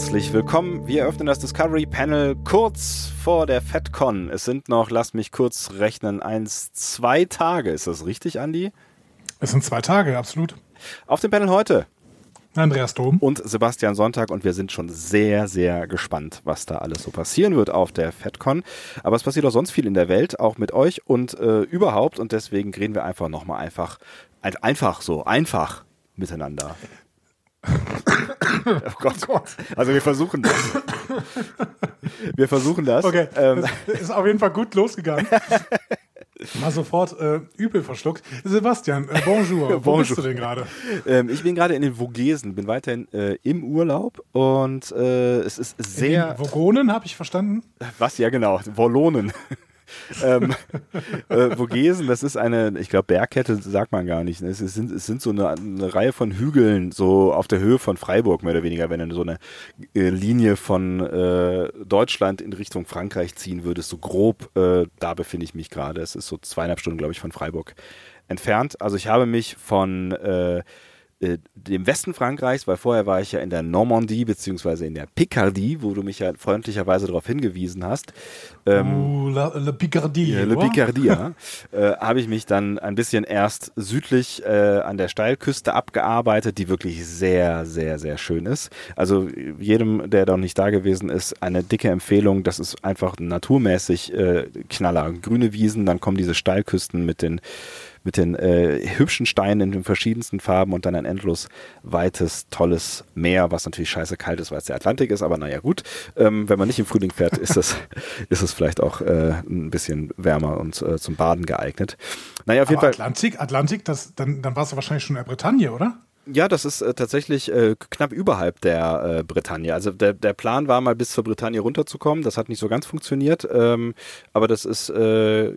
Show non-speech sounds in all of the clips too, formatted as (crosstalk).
Herzlich willkommen. Wir öffnen das Discovery Panel kurz vor der FedCon. Es sind noch, lasst mich kurz rechnen, eins, zwei Tage. Ist das richtig, Andi? Es sind zwei Tage, absolut. Auf dem Panel heute Andreas Dom und Sebastian Sonntag und wir sind schon sehr, sehr gespannt, was da alles so passieren wird auf der FedCon. Aber es passiert auch sonst viel in der Welt, auch mit euch und äh, überhaupt und deswegen reden wir einfach nochmal einfach, einfach so, einfach miteinander. Oh (coughs) Gott. Oh Gott. Also wir versuchen das. Wir versuchen das. Okay, ähm. das ist auf jeden Fall gut losgegangen. Mal sofort äh, übel verschluckt. Sebastian, äh, bonjour. Wo bonjour. bist du denn gerade? Ähm, ich bin gerade in den Vogesen, bin weiterhin äh, im Urlaub und äh, es ist sehr. In den Vogonen, habe ich verstanden? Was? Ja, genau. Wollonen ähm, äh, Vogesen, das ist eine, ich glaube, Bergkette sagt man gar nicht. Ne? Es sind, es sind so eine, eine, Reihe von Hügeln, so auf der Höhe von Freiburg, mehr oder weniger, wenn du so eine äh, Linie von äh, Deutschland in Richtung Frankreich ziehen würdest, so grob, äh, da befinde ich mich gerade. Es ist so zweieinhalb Stunden, glaube ich, von Freiburg entfernt. Also ich habe mich von äh, äh, dem Westen Frankreichs, weil vorher war ich ja in der Normandie beziehungsweise in der Picardie, wo du mich ja freundlicherweise darauf hingewiesen hast. Ähm, uh, la, la Picardie. Ja, la Picardie, ja. (laughs) äh, habe ich mich dann ein bisschen erst südlich äh, an der Steilküste abgearbeitet, die wirklich sehr, sehr, sehr schön ist. Also jedem, der da noch nicht da gewesen ist, eine dicke Empfehlung. Das ist einfach naturmäßig äh, Knaller. Grüne Wiesen, dann kommen diese Steilküsten mit den mit den äh, hübschen Steinen in den verschiedensten Farben und dann ein endlos weites, tolles Meer, was natürlich scheiße kalt ist, weil es der Atlantik ist, aber naja gut, ähm, wenn man nicht im Frühling fährt, ist es, (laughs) ist es vielleicht auch äh, ein bisschen wärmer und äh, zum Baden geeignet. Naja, auf jeden aber Fall. Atlantik, Atlantik, das, dann, dann warst du wahrscheinlich schon in der Bretagne, oder? Ja, das ist äh, tatsächlich äh, knapp überhalb der äh, Bretagne. Also der, der Plan war mal bis zur Bretagne runterzukommen. Das hat nicht so ganz funktioniert. Ähm, aber das ist äh,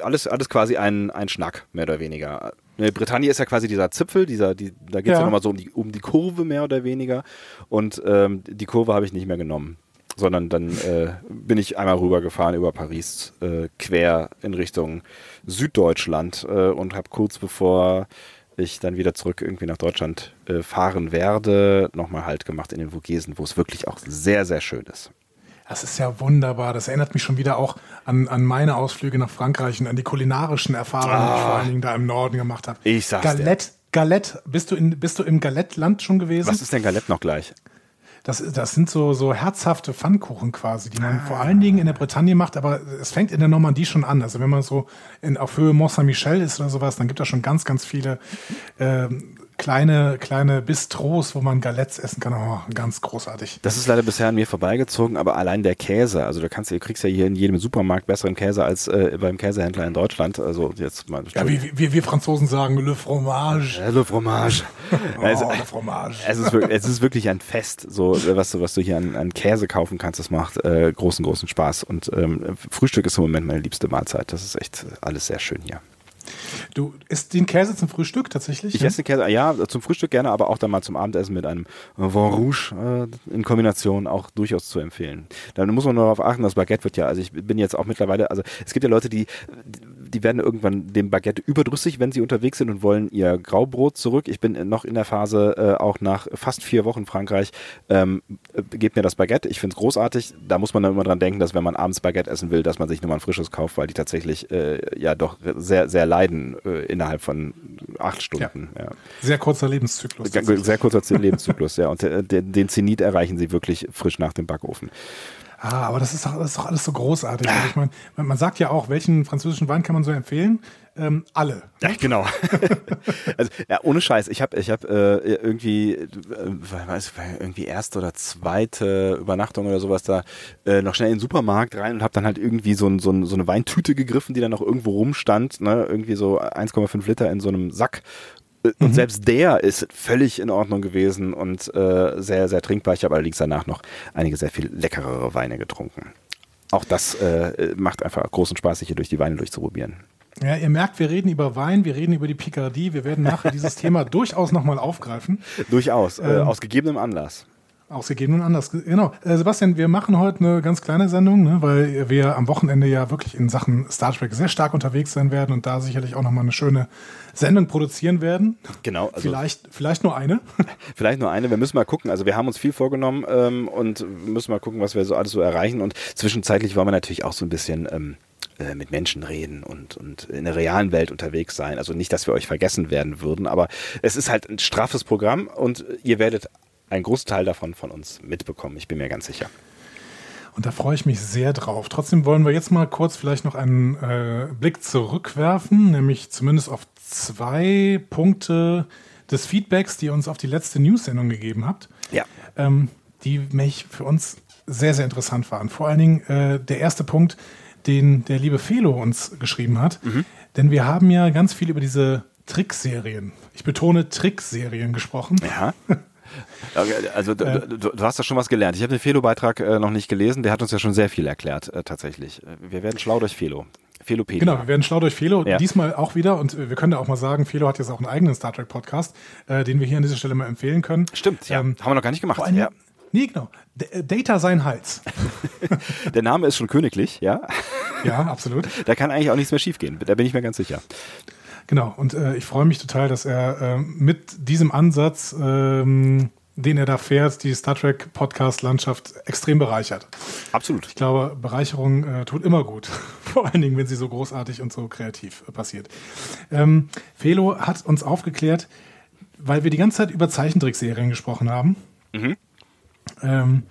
alles, alles quasi ein, ein Schnack, mehr oder weniger. Ne, Bretagne ist ja quasi dieser Zipfel, dieser, die, da geht es ja, ja nochmal so um die, um die Kurve mehr oder weniger. Und ähm, die Kurve habe ich nicht mehr genommen. Sondern dann äh, bin ich einmal rübergefahren über Paris, äh, quer in Richtung Süddeutschland äh, und habe kurz bevor ich dann wieder zurück irgendwie nach Deutschland äh, fahren werde, nochmal Halt gemacht in den Vogesen, wo es wirklich auch sehr, sehr schön ist. Das ist ja wunderbar. Das erinnert mich schon wieder auch an, an meine Ausflüge nach Frankreich und an die kulinarischen Erfahrungen, ah, die ich vor allen Dingen da im Norden gemacht habe. Ich sag's Galette, dir. Galette, bist du, in, bist du im Galette-Land schon gewesen? Was ist denn Galette noch gleich? Das, das sind so, so herzhafte Pfannkuchen quasi, die man ah. vor allen Dingen in der Bretagne macht, aber es fängt in der Normandie schon an. Also wenn man so in, auf Höhe Mont Saint-Michel ist oder sowas, dann gibt es schon ganz, ganz viele ähm, kleine, kleine Bistros, wo man Galettes essen kann. Oh, ganz großartig. Das ist leider bisher an mir vorbeigezogen, aber allein der Käse, also du kannst, du kriegst ja hier in jedem Supermarkt besseren Käse als äh, beim Käsehändler in Deutschland. Also jetzt mal. Ja, wie, wie wir Franzosen sagen, le fromage. Ja, le fromage. (laughs) oh, also, le fromage. Es ist, wirklich, es ist wirklich ein Fest, so was du, was du hier an, an Käse kaufen kannst. Das macht äh, großen, großen Spaß. Und ähm, Frühstück ist im Moment meine liebste Mahlzeit. Das ist echt alles sehr schön hier. Du isst den Käse zum Frühstück tatsächlich? Ich esse den Käse, ja, zum Frühstück gerne, aber auch dann mal zum Abendessen mit einem Vin Rouge äh, in Kombination auch durchaus zu empfehlen. Dann muss man nur darauf achten, das Baguette wird ja, also ich bin jetzt auch mittlerweile, also es gibt ja Leute, die, die werden irgendwann dem Baguette überdrüssig, wenn sie unterwegs sind und wollen ihr Graubrot zurück. Ich bin noch in der Phase, äh, auch nach fast vier Wochen Frankreich, ähm, äh, gebt mir das Baguette. Ich finde es großartig. Da muss man dann immer dran denken, dass wenn man abends Baguette essen will, dass man sich nur mal ein frisches kauft, weil die tatsächlich äh, ja doch sehr, sehr leiden äh, innerhalb von acht Stunden. Ja. Ja. Sehr kurzer Lebenszyklus. Sehr kurzer Lebenszyklus, ja. Und äh, den Zenit erreichen sie wirklich frisch nach dem Backofen. Ah, aber das ist doch, das ist doch alles so großartig. Also ich meine, man sagt ja auch, welchen französischen Wein kann man so empfehlen? Ähm, alle. Ja, genau. (laughs) also, ja, ohne Scheiß. Ich habe ich hab, äh, irgendwie, äh, weiß, irgendwie erste oder zweite Übernachtung oder sowas da äh, noch schnell in den Supermarkt rein und habe dann halt irgendwie so, ein, so, ein, so eine Weintüte gegriffen, die dann noch irgendwo rumstand. Ne? Irgendwie so 1,5 Liter in so einem Sack und mhm. selbst der ist völlig in Ordnung gewesen und äh, sehr, sehr trinkbar. Ich habe allerdings danach noch einige sehr viel leckerere Weine getrunken. Auch das äh, macht einfach großen Spaß, sich hier durch die Weine durchzuprobieren. Ja, ihr merkt, wir reden über Wein, wir reden über die Picardie. Wir werden nachher dieses Thema (laughs) durchaus nochmal aufgreifen. Durchaus, äh, ähm, aus gegebenem Anlass. Ausgegeben und anders. Genau. Äh, Sebastian, wir machen heute eine ganz kleine Sendung, ne, weil wir am Wochenende ja wirklich in Sachen Star Trek sehr stark unterwegs sein werden und da sicherlich auch nochmal eine schöne Sendung produzieren werden. Genau. Also vielleicht, vielleicht nur eine. (laughs) vielleicht nur eine. Wir müssen mal gucken. Also wir haben uns viel vorgenommen ähm, und müssen mal gucken, was wir so alles so erreichen. Und zwischenzeitlich wollen wir natürlich auch so ein bisschen ähm, äh, mit Menschen reden und, und in der realen Welt unterwegs sein. Also nicht, dass wir euch vergessen werden würden, aber es ist halt ein straffes Programm und ihr werdet einen Großteil davon von uns mitbekommen. Ich bin mir ganz sicher. Und da freue ich mich sehr drauf. Trotzdem wollen wir jetzt mal kurz vielleicht noch einen äh, Blick zurückwerfen, nämlich zumindest auf zwei Punkte des Feedbacks, die ihr uns auf die letzte News-Sendung gegeben habt. Ja. Ähm, die mich für uns sehr, sehr interessant waren. Vor allen Dingen äh, der erste Punkt, den der liebe Felo uns geschrieben hat. Mhm. Denn wir haben ja ganz viel über diese Trickserien, ich betone Trickserien gesprochen. Ja. (laughs) Also du, äh. du, du, hast da schon was gelernt. Ich habe den Felo-Beitrag äh, noch nicht gelesen, der hat uns ja schon sehr viel erklärt, äh, tatsächlich. Wir werden schlau durch Felo. Felopedia. Genau, wir werden schlau durch Felo. Ja. Diesmal auch wieder, und wir können da auch mal sagen, Felo hat jetzt auch einen eigenen Star Trek-Podcast, äh, den wir hier an dieser Stelle mal empfehlen können. Stimmt, ja. Ähm, Haben wir noch gar nicht gemacht. ja. Nee, genau. D äh, Data sein Hals. (laughs) Der Name ist schon königlich, ja? Ja, absolut. Da kann eigentlich auch nichts mehr schiefgehen. Da bin ich mir ganz sicher. Genau, und äh, ich freue mich total, dass er äh, mit diesem Ansatz, ähm, den er da fährt, die Star Trek Podcast-Landschaft extrem bereichert. Absolut. Ich glaube, Bereicherung äh, tut immer gut. (laughs) Vor allen Dingen, wenn sie so großartig und so kreativ äh, passiert. Ähm, Felo hat uns aufgeklärt, weil wir die ganze Zeit über Zeichentrickserien gesprochen haben. Mhm. Ähm,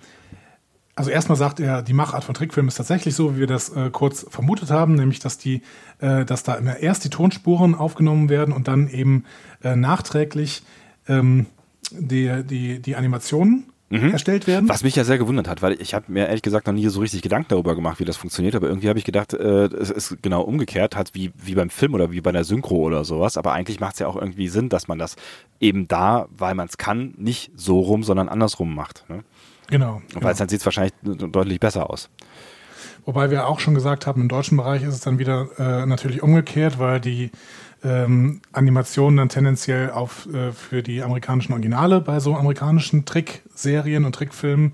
also erstmal sagt er, die Machart von Trickfilmen ist tatsächlich so, wie wir das äh, kurz vermutet haben, nämlich dass die, äh, dass da immer erst die Tonspuren aufgenommen werden und dann eben äh, nachträglich ähm, die, die, die Animationen mhm. erstellt werden. Was mich ja sehr gewundert hat, weil ich habe mir ehrlich gesagt noch nie so richtig Gedanken darüber gemacht, wie das funktioniert, aber irgendwie habe ich gedacht, äh, es ist genau umgekehrt, halt wie, wie beim Film oder wie bei der Synchro oder sowas, aber eigentlich macht es ja auch irgendwie Sinn, dass man das eben da, weil man es kann, nicht so rum, sondern andersrum macht. Ne? Genau. Weil genau. dann sieht es wahrscheinlich deutlich besser aus. Wobei wir auch schon gesagt haben, im deutschen Bereich ist es dann wieder äh, natürlich umgekehrt, weil die ähm, Animationen dann tendenziell auf, äh, für die amerikanischen Originale bei so amerikanischen Trickserien und Trickfilmen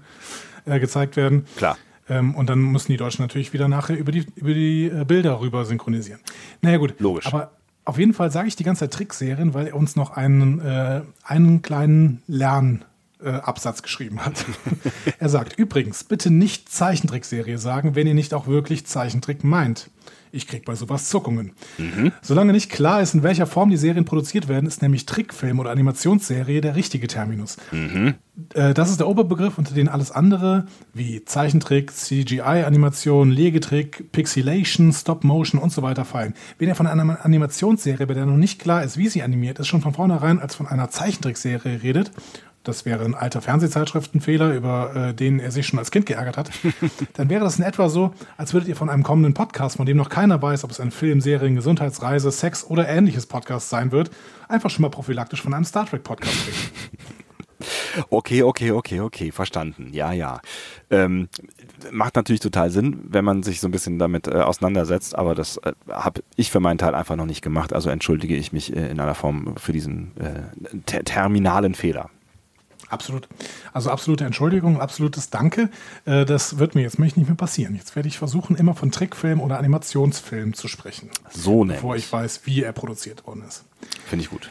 äh, gezeigt werden. Klar. Ähm, und dann müssen die Deutschen natürlich wieder nachher über die, über die äh, Bilder rüber synchronisieren. Naja, gut. Logisch. Aber auf jeden Fall sage ich die ganze Zeit Trickserien, weil er uns noch einen, äh, einen kleinen Lern- äh, Absatz geschrieben hat. (laughs) er sagt, übrigens, bitte nicht Zeichentrickserie sagen, wenn ihr nicht auch wirklich Zeichentrick meint. Ich krieg bei sowas Zuckungen. Mhm. Solange nicht klar ist, in welcher Form die Serien produziert werden, ist nämlich Trickfilm oder Animationsserie der richtige Terminus. Mhm. Äh, das ist der Oberbegriff, unter den alles andere wie Zeichentrick, CGI-Animation, Legetrick, Pixelation, Stop-Motion und so weiter fallen. Wenn ihr von einer Animationsserie, bei der noch nicht klar ist, wie sie animiert ist, schon von vornherein als von einer Zeichentrickserie redet das wäre ein alter Fernsehzeitschriftenfehler, über äh, den er sich schon als Kind geärgert hat, (laughs) dann wäre das in etwa so, als würdet ihr von einem kommenden Podcast, von dem noch keiner weiß, ob es ein Film, Serien, Gesundheitsreise, Sex oder ähnliches Podcast sein wird, einfach schon mal prophylaktisch von einem Star Trek Podcast reden. (laughs) Okay, okay, okay, okay, verstanden. Ja, ja. Ähm, macht natürlich total Sinn, wenn man sich so ein bisschen damit äh, auseinandersetzt, aber das äh, habe ich für meinen Teil einfach noch nicht gemacht. Also entschuldige ich mich äh, in aller Form für diesen äh, ter terminalen Fehler. Absolut. Also absolute Entschuldigung, absolutes Danke. Äh, das wird mir jetzt nicht mehr passieren. Jetzt werde ich versuchen, immer von Trickfilm oder Animationsfilm zu sprechen. So nämlich. Bevor ich weiß, wie er produziert worden ist. Finde ich gut.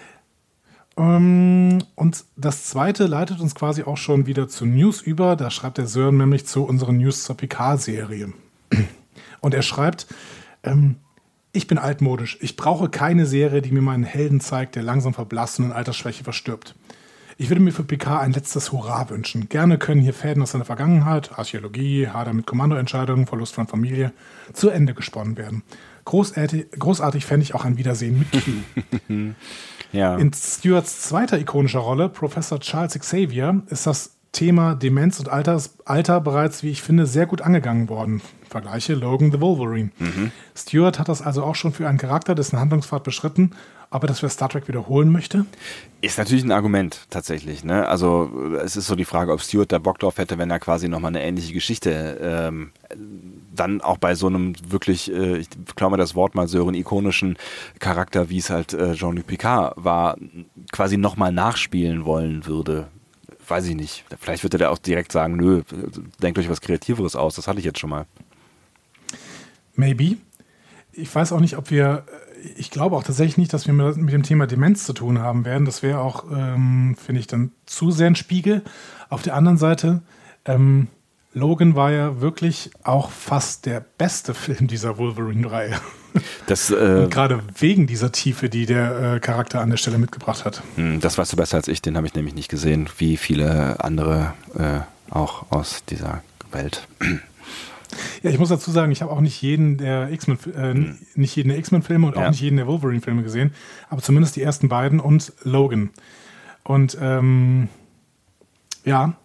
Ähm, und das zweite leitet uns quasi auch schon wieder zu News über. Da schreibt der Sören nämlich zu unseren News zur PK-Serie. Und er schreibt, ähm, ich bin altmodisch. Ich brauche keine Serie, die mir meinen Helden zeigt, der langsam verblasst und in Altersschwäche verstirbt. Ich würde mir für Picard ein letztes Hurra wünschen. Gerne können hier Fäden aus seiner Vergangenheit, Archäologie, Hader mit Kommandoentscheidungen, Verlust von Familie, zu Ende gesponnen werden. Großartig, großartig fände ich auch ein Wiedersehen mit Q. (laughs) ja. In Stewarts zweiter ikonischer Rolle, Professor Charles Xavier, ist das Thema Demenz und Alters, Alter bereits, wie ich finde, sehr gut angegangen worden. Vergleiche Logan the Wolverine. Mhm. Stewart hat das also auch schon für einen Charakter, dessen Handlungspfad beschritten, aber dass wir Star Trek wiederholen möchte? Ist natürlich ein Argument tatsächlich. Ne? Also es ist so die Frage, ob Stewart da Bock drauf hätte, wenn er quasi nochmal eine ähnliche Geschichte ähm, dann auch bei so einem wirklich, äh, ich klaue mal das Wort mal, so einen ikonischen Charakter, wie es halt äh, Jean-Luc Picard war, quasi nochmal nachspielen wollen würde weiß ich nicht. Vielleicht wird er da auch direkt sagen, nö, denkt euch was Kreativeres aus, das hatte ich jetzt schon mal. Maybe. Ich weiß auch nicht, ob wir, ich glaube auch tatsächlich nicht, dass wir mit dem Thema Demenz zu tun haben werden. Das wäre auch, ähm, finde ich, dann zu sehr ein Spiegel. Auf der anderen Seite, ähm, Logan war ja wirklich auch fast der beste (laughs) Film dieser Wolverine-Reihe. Das, äh, gerade wegen dieser Tiefe, die der äh, Charakter an der Stelle mitgebracht hat. Hm, das weißt du besser als ich, den habe ich nämlich nicht gesehen, wie viele andere äh, auch aus dieser Welt. Ja, ich muss dazu sagen, ich habe auch nicht jeden der X-Men, äh, hm. nicht jeden der X-Men-Filme und ja. auch nicht jeden der Wolverine-Filme gesehen, aber zumindest die ersten beiden und Logan. Und ähm, ja,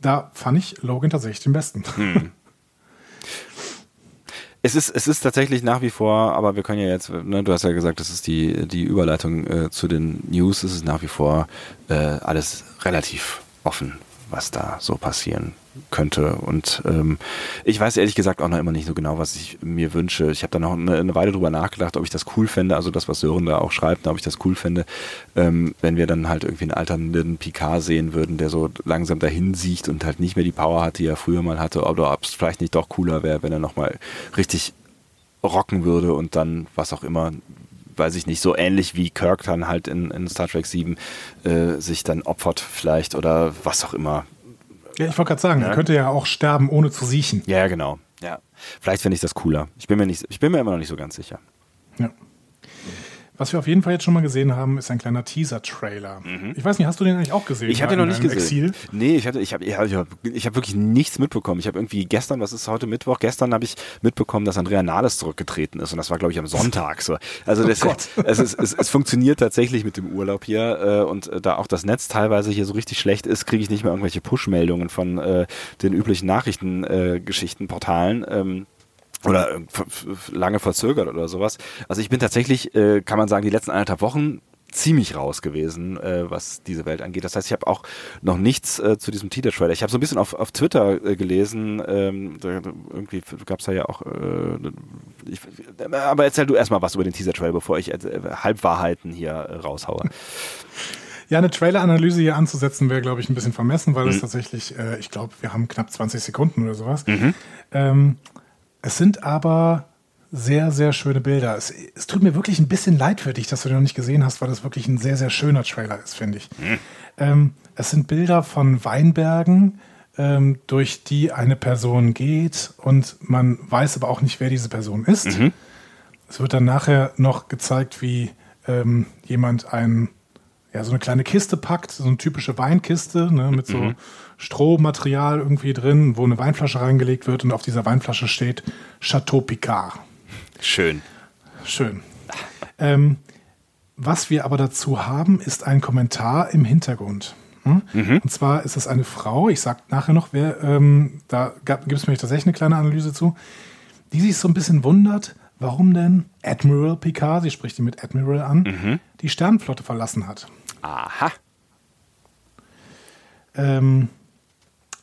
da fand ich Logan tatsächlich den besten. Hm. (laughs) Es ist, es ist tatsächlich nach wie vor, aber wir können ja jetzt, ne, du hast ja gesagt, das ist die, die Überleitung äh, zu den News, es ist nach wie vor äh, alles relativ offen, was da so passieren könnte. Und ähm, ich weiß ehrlich gesagt auch noch immer nicht so genau, was ich mir wünsche. Ich habe da noch eine, eine, Weile drüber nachgedacht, ob ich das cool fände, also das, was Sören da auch schreibt, ob ich das cool fände, ähm, wenn wir dann halt irgendwie einen alternden Picard sehen würden, der so langsam dahin sieht und halt nicht mehr die Power hat, die er früher mal hatte, oder ob es vielleicht nicht doch cooler wäre, wenn er nochmal richtig rocken würde und dann was auch immer weiß ich nicht, so ähnlich wie Kirk dann halt in, in Star Trek 7 äh, sich dann opfert vielleicht oder was auch immer. Ja, ich wollte gerade sagen, ja. er könnte ja auch sterben, ohne zu siechen. Ja, genau. Ja. Vielleicht finde ich das cooler. Ich bin mir nicht, ich bin mir immer noch nicht so ganz sicher. Ja. Was wir auf jeden Fall jetzt schon mal gesehen haben, ist ein kleiner Teaser-Trailer. Mhm. Ich weiß nicht, hast du den eigentlich auch gesehen? Ich habe den noch nicht gesehen. Exil? Nee, ich, hatte, ich habe ich hab, ich hab wirklich nichts mitbekommen. Ich habe irgendwie gestern, was ist heute Mittwoch, gestern habe ich mitbekommen, dass Andrea Nahles zurückgetreten ist und das war, glaube ich, am Sonntag. So. Also oh das, oh es, es, es, es, funktioniert tatsächlich mit dem Urlaub hier äh, und äh, da auch das Netz teilweise hier so richtig schlecht ist, kriege ich nicht mehr irgendwelche Push-Meldungen von äh, den üblichen Nachrichtengeschichtenportalen. Äh, ähm, oder lange verzögert oder sowas. Also ich bin tatsächlich, äh, kann man sagen, die letzten anderthalb Wochen ziemlich raus gewesen, äh, was diese Welt angeht. Das heißt, ich habe auch noch nichts äh, zu diesem Teaser-Trailer. Ich habe so ein bisschen auf, auf Twitter äh, gelesen, ähm, da, irgendwie gab es da ja auch, äh, ich, aber erzähl du erstmal was über den Teaser-Trailer, bevor ich äh, Halbwahrheiten hier äh, raushaue. (laughs) Ja, eine Trailer-Analyse hier anzusetzen wäre, glaube ich, ein bisschen vermessen, weil mhm. es tatsächlich, äh, ich glaube, wir haben knapp 20 Sekunden oder sowas. Mhm. Ähm, es sind aber sehr, sehr schöne Bilder. Es, es, tut mir wirklich ein bisschen leid für dich, dass du den noch nicht gesehen hast, weil das wirklich ein sehr, sehr schöner Trailer ist, finde ich. Mhm. Ähm, es sind Bilder von Weinbergen, ähm, durch die eine Person geht und man weiß aber auch nicht, wer diese Person ist. Mhm. Es wird dann nachher noch gezeigt, wie ähm, jemand ein, ja, so eine kleine Kiste packt, so eine typische Weinkiste ne, mit so mhm. Strohmaterial irgendwie drin, wo eine Weinflasche reingelegt wird und auf dieser Weinflasche steht Chateau Picard. Schön. Schön. Ähm, was wir aber dazu haben, ist ein Kommentar im Hintergrund. Hm? Mhm. Und zwar ist es eine Frau, ich sage nachher noch, wer, ähm, da gibt es mir tatsächlich eine kleine Analyse zu, die sich so ein bisschen wundert, warum denn Admiral Picard, sie spricht ihn mit Admiral an, mhm. die Sternenflotte verlassen hat. Aha. Ähm,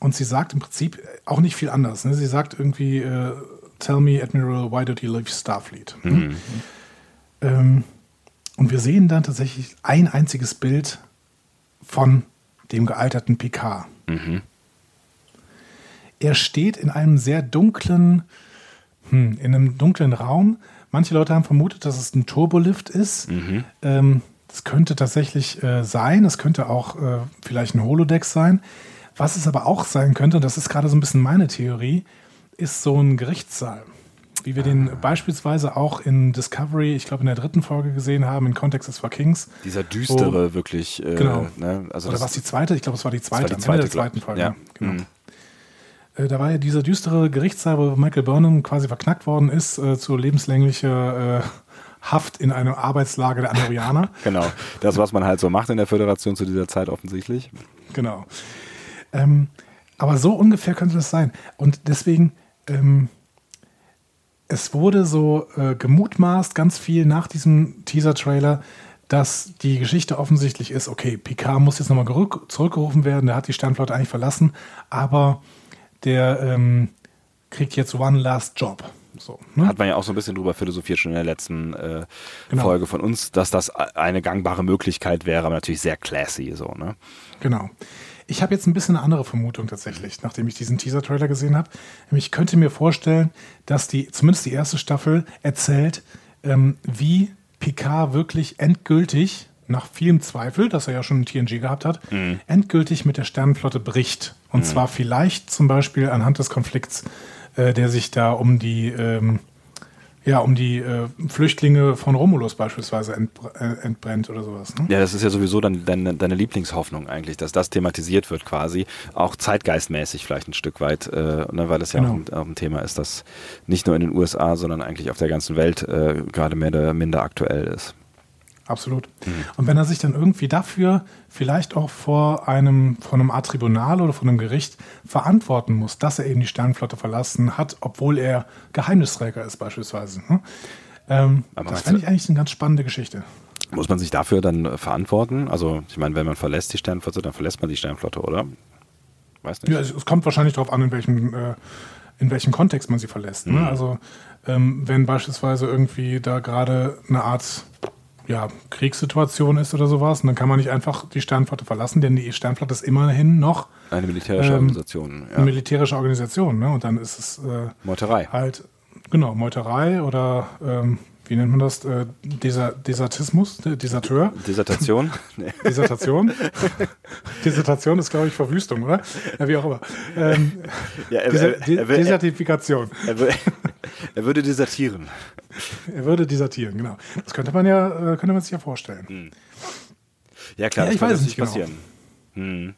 und sie sagt im Prinzip auch nicht viel anders. Ne? Sie sagt irgendwie, äh, Tell me, Admiral, why did you leave Starfleet? Ne? Mhm. Ähm, und wir sehen dann tatsächlich ein einziges Bild von dem gealterten Picard. Mhm. Er steht in einem sehr dunklen, hm, in einem dunklen Raum. Manche Leute haben vermutet, dass es ein Turbolift ist. Mhm. Ähm, das könnte tatsächlich äh, sein. Es könnte auch äh, vielleicht ein Holodeck sein. Was es aber auch sein könnte, und das ist gerade so ein bisschen meine Theorie, ist so ein Gerichtssaal. Wie wir den beispielsweise auch in Discovery, ich glaube in der dritten Folge gesehen haben, in Context is for Kings. Dieser düstere, wo, wirklich. Äh, genau. Ne, also Oder war es die zweite? Ich glaube, es war die zweite, war die zweite, Ende der zweiten Folge. Ja. Genau. Mhm. Äh, da war ja dieser düstere Gerichtssaal, wo Michael Burnham quasi verknackt worden ist äh, zu lebenslänglicher äh, Haft in einem Arbeitslager der Andorianer. (laughs) genau. Das, was man halt so macht in der Föderation zu dieser Zeit offensichtlich. Genau. Ähm, aber so ungefähr könnte das sein. Und deswegen, ähm, es wurde so äh, gemutmaßt, ganz viel nach diesem Teaser-Trailer, dass die Geschichte offensichtlich ist, okay, Picard muss jetzt nochmal zurückgerufen werden, der hat die Sternflotte eigentlich verlassen, aber der ähm, kriegt jetzt One Last Job. So, ne? Hat man ja auch so ein bisschen drüber philosophiert schon in der letzten äh, genau. Folge von uns, dass das eine gangbare Möglichkeit wäre, aber natürlich sehr classy so, ne? Genau. Ich habe jetzt ein bisschen eine andere Vermutung tatsächlich, nachdem ich diesen Teaser-Trailer gesehen habe. Ich könnte mir vorstellen, dass die, zumindest die erste Staffel, erzählt, ähm, wie Picard wirklich endgültig, nach vielem Zweifel, dass er ja schon ein TNG gehabt hat, mhm. endgültig mit der Sternenflotte bricht. Und mhm. zwar vielleicht zum Beispiel anhand des Konflikts, äh, der sich da um die ähm, ja, um die äh, Flüchtlinge von Romulus beispielsweise entbr äh, entbrennt oder sowas. Ne? Ja, das ist ja sowieso dann deine, deine, Lieblingshoffnung eigentlich, dass das thematisiert wird quasi, auch zeitgeistmäßig vielleicht ein Stück weit, äh, ne, weil das ja genau. auch, ein, auch, ein, Thema ist, das nicht nur in den USA, sondern eigentlich auf der ganzen Welt äh, gerade mehr oder minder aktuell ist. Absolut. Mhm. Und wenn er sich dann irgendwie dafür vielleicht auch vor einem, vor einem Art Tribunal oder vor einem Gericht verantworten muss, dass er eben die Sternenflotte verlassen hat, obwohl er Geheimnisträger ist beispielsweise. Ne? Ähm, das fände ich eigentlich eine ganz spannende Geschichte. Muss man sich dafür dann äh, verantworten? Also ich meine, wenn man verlässt die Sternenflotte, dann verlässt man die Sternenflotte, oder? Weiß nicht. Ja, es, es kommt wahrscheinlich darauf an, in welchem, äh, in welchem Kontext man sie verlässt. Ne? Mhm. Also ähm, wenn beispielsweise irgendwie da gerade eine Art ja, Kriegssituation ist oder sowas. Und dann kann man nicht einfach die Sternflotte verlassen, denn die Sternflotte ist immerhin noch eine militärische ähm, Organisation. Ja. Eine militärische Organisation, ne? Und dann ist es äh, Meuterei. Halt, genau, Meuterei oder ähm, wie nennt man das? Äh, Deser Desertismus? Deserteur? Dissertation? (laughs) Nee. Dissertation? (laughs) Dissertation ist, glaube ich, Verwüstung, oder? Ja, wie auch immer. Ähm, ja, er, er, er, Desertifikation. (laughs) Er, würde desertieren. Er würde desertieren, genau. Das könnte man ja, äh, könnte man sich ja vorstellen. Hm. Ja, klar, ja, das kann nicht genau. passieren. Hm.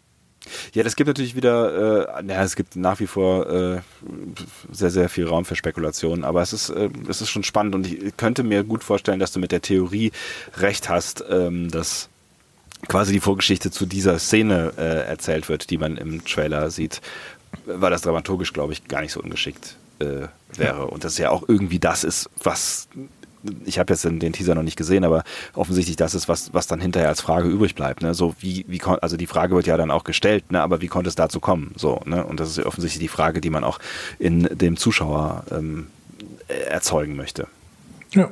Ja, das gibt natürlich wieder, äh, ja, es gibt nach wie vor äh, sehr, sehr viel Raum für Spekulationen, aber es ist, äh, es ist schon spannend und ich könnte mir gut vorstellen, dass du mit der Theorie recht hast, ähm, dass quasi die Vorgeschichte zu dieser Szene äh, erzählt wird, die man im Trailer sieht, weil das dramaturgisch, glaube ich, gar nicht so ungeschickt äh, wäre. Und das ja auch irgendwie das ist, was ich habe jetzt den, den, Teaser noch nicht gesehen, aber offensichtlich das ist, was, was dann hinterher als Frage übrig bleibt. Ne? So wie, wie also die Frage wird ja dann auch gestellt, ne? aber wie konnte es dazu kommen? So, ne? Und das ist offensichtlich die Frage, die man auch in dem Zuschauer ähm, erzeugen möchte. Ja.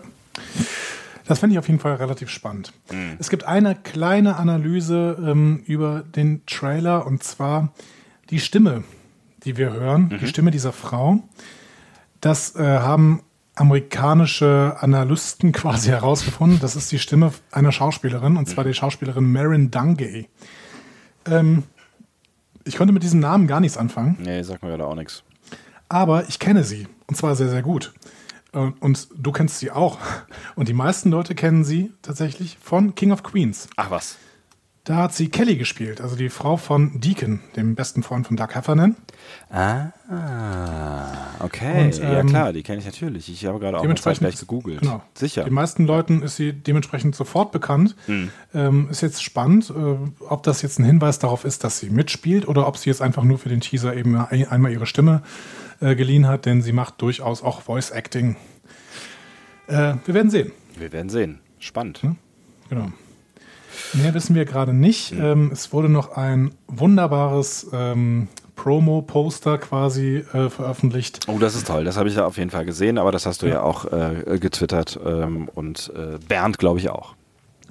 Das fände ich auf jeden Fall relativ spannend. Mhm. Es gibt eine kleine Analyse ähm, über den Trailer und zwar die Stimme, die wir hören, mhm. die Stimme dieser Frau. Das äh, haben amerikanische Analysten (laughs) quasi herausgefunden. Das ist die Stimme einer Schauspielerin, und zwar die Schauspielerin Marin Dungay. Ähm, ich konnte mit diesem Namen gar nichts anfangen. Nee, sag mir gerade auch nichts. Aber ich kenne sie, und zwar sehr, sehr gut. Und du kennst sie auch. Und die meisten Leute kennen sie tatsächlich von King of Queens. Ach was. Da hat sie Kelly gespielt, also die Frau von Deacon, dem besten Freund von Doug Heffernan. Ah, okay. Und, ähm, ja klar, die kenne ich natürlich. Ich habe gerade auch mal gleich gegoogelt. Genau. Sicher. Den meisten Leuten ist sie dementsprechend sofort bekannt. Hm. Ähm, ist jetzt spannend, äh, ob das jetzt ein Hinweis darauf ist, dass sie mitspielt oder ob sie jetzt einfach nur für den Teaser eben einmal ihre Stimme äh, geliehen hat, denn sie macht durchaus auch Voice Acting. Äh, wir werden sehen. Wir werden sehen. Spannend. Hm? Genau. Mehr wissen wir gerade nicht. Mhm. Ähm, es wurde noch ein wunderbares ähm, Promo-Poster quasi äh, veröffentlicht. Oh, das ist toll. Das habe ich ja auf jeden Fall gesehen, aber das hast du ja, ja auch äh, getwittert ähm, und äh, Bernd, glaube ich, auch.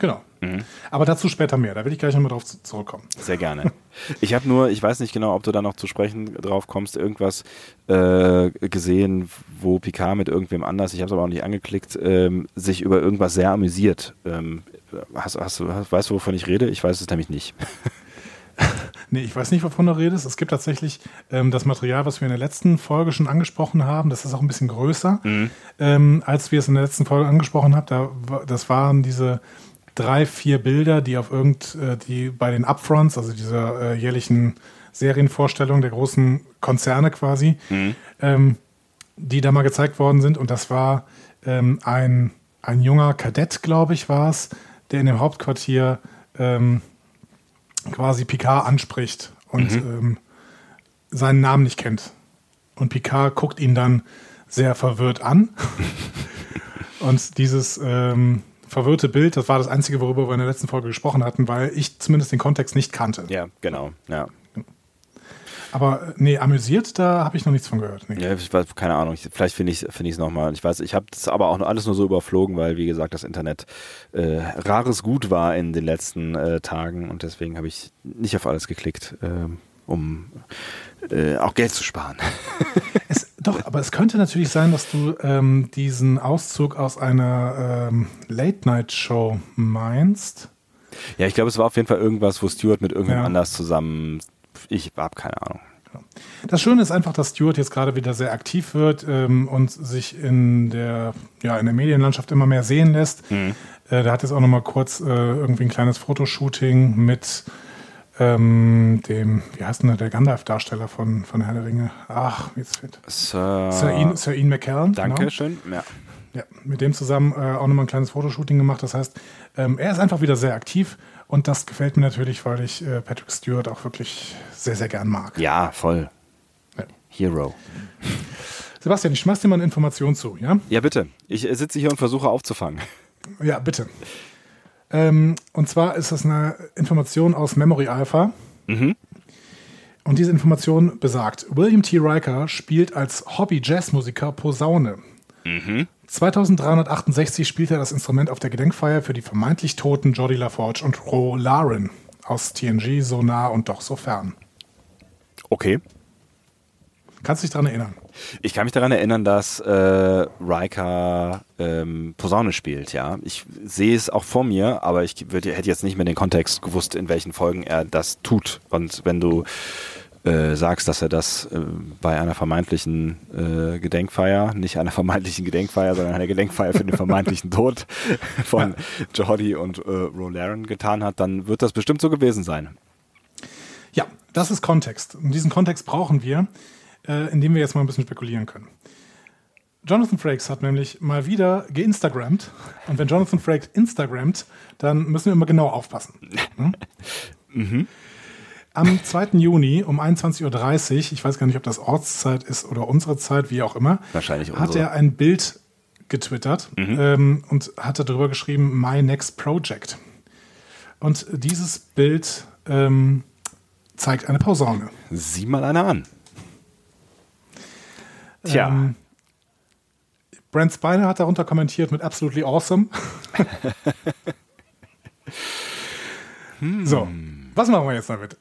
Genau. Mhm. Aber dazu später mehr. Da will ich gleich nochmal drauf zurückkommen. Sehr gerne. (laughs) Ich habe nur, ich weiß nicht genau, ob du da noch zu sprechen drauf kommst, irgendwas äh, gesehen, wo Picard mit irgendwem anders, ich habe es aber auch nicht angeklickt, ähm, sich über irgendwas sehr amüsiert. Ähm, hast, hast, hast, weißt du, wovon ich rede? Ich weiß es nämlich nicht. (laughs) nee, ich weiß nicht, wovon du redest. Es gibt tatsächlich ähm, das Material, was wir in der letzten Folge schon angesprochen haben. Das ist auch ein bisschen größer, mhm. ähm, als wir es in der letzten Folge angesprochen haben. Da, das waren diese drei, vier Bilder, die auf irgend, äh, die bei den Upfronts, also dieser äh, jährlichen Serienvorstellung der großen Konzerne quasi, mhm. ähm, die da mal gezeigt worden sind. Und das war ähm, ein, ein junger Kadett, glaube ich, war es, der in dem Hauptquartier ähm, quasi Picard anspricht und mhm. ähm, seinen Namen nicht kennt. Und Picard guckt ihn dann sehr verwirrt an. (laughs) und dieses ähm, verwirrte Bild, das war das Einzige, worüber wir in der letzten Folge gesprochen hatten, weil ich zumindest den Kontext nicht kannte. Ja, genau. Ja. Aber äh, nee, amüsiert, da habe ich noch nichts von gehört. Nee. Ja, ich weiß, keine Ahnung. Ich, vielleicht finde ich es find nochmal. Ich weiß, ich habe das aber auch alles nur so überflogen, weil, wie gesagt, das Internet äh, rares Gut war in den letzten äh, Tagen und deswegen habe ich nicht auf alles geklickt, äh, um auch Geld zu sparen. (laughs) es, doch, aber es könnte natürlich sein, dass du ähm, diesen Auszug aus einer ähm, Late-Night-Show meinst. Ja, ich glaube, es war auf jeden Fall irgendwas, wo Stuart mit irgendjemand ja. anders zusammen. Ich habe keine Ahnung. Genau. Das Schöne ist einfach, dass Stuart jetzt gerade wieder sehr aktiv wird ähm, und sich in der, ja, in der Medienlandschaft immer mehr sehen lässt. Mhm. Äh, der hat jetzt auch noch mal kurz äh, irgendwie ein kleines Fotoshooting mit ähm, dem, wie heißt denn der Gandalf-Darsteller von, von Herr der Ringe? Ach, jetzt fehlt. Sir, Sir, Ian, Sir Ian McKellen. Dankeschön. Genau. Ja. Ja, mit dem zusammen äh, auch nochmal ein kleines Fotoshooting gemacht. Das heißt, ähm, er ist einfach wieder sehr aktiv und das gefällt mir natürlich, weil ich äh, Patrick Stewart auch wirklich sehr, sehr gern mag. Ja, voll. Ja. Hero. Sebastian, ich schmeiß dir mal eine Information zu, ja? Ja, bitte. Ich äh, sitze hier und versuche aufzufangen. Ja, bitte. Ähm, und zwar ist das eine Information aus Memory Alpha. Mhm. Und diese Information besagt, William T. Riker spielt als Hobby-Jazzmusiker Posaune. Mhm. 2368 spielte er das Instrument auf der Gedenkfeier für die vermeintlich toten Jodie LaForge und Ro Laren aus TNG so nah und doch so fern. Okay. Kannst du dich daran erinnern? Ich kann mich daran erinnern, dass äh, Riker ähm, Posaune spielt, ja. Ich sehe es auch vor mir, aber ich würd, hätte jetzt nicht mehr den Kontext gewusst, in welchen Folgen er das tut. Und wenn du äh, sagst, dass er das äh, bei einer vermeintlichen äh, Gedenkfeier, nicht einer vermeintlichen Gedenkfeier, sondern einer Gedenkfeier für den vermeintlichen (laughs) Tod von Jordi und äh, Rolaren getan hat, dann wird das bestimmt so gewesen sein. Ja, das ist Kontext. Und diesen Kontext brauchen wir, äh, indem wir jetzt mal ein bisschen spekulieren können. Jonathan Frakes hat nämlich mal wieder geinstagrammt. Und wenn Jonathan Frakes Instagrammt, dann müssen wir immer genau aufpassen. Hm? (laughs) mhm. Am 2. Juni um 21.30 Uhr, ich weiß gar nicht, ob das Ortszeit ist oder unsere Zeit, wie auch immer, Wahrscheinlich hat er ein Bild getwittert mhm. ähm, und hatte darüber geschrieben, My Next Project. Und dieses Bild ähm, zeigt eine Posaune. Sieh mal eine an. Tja. Ähm, Brent Spiner hat darunter kommentiert mit absolutely awesome. (laughs) hm. So, was machen wir jetzt damit?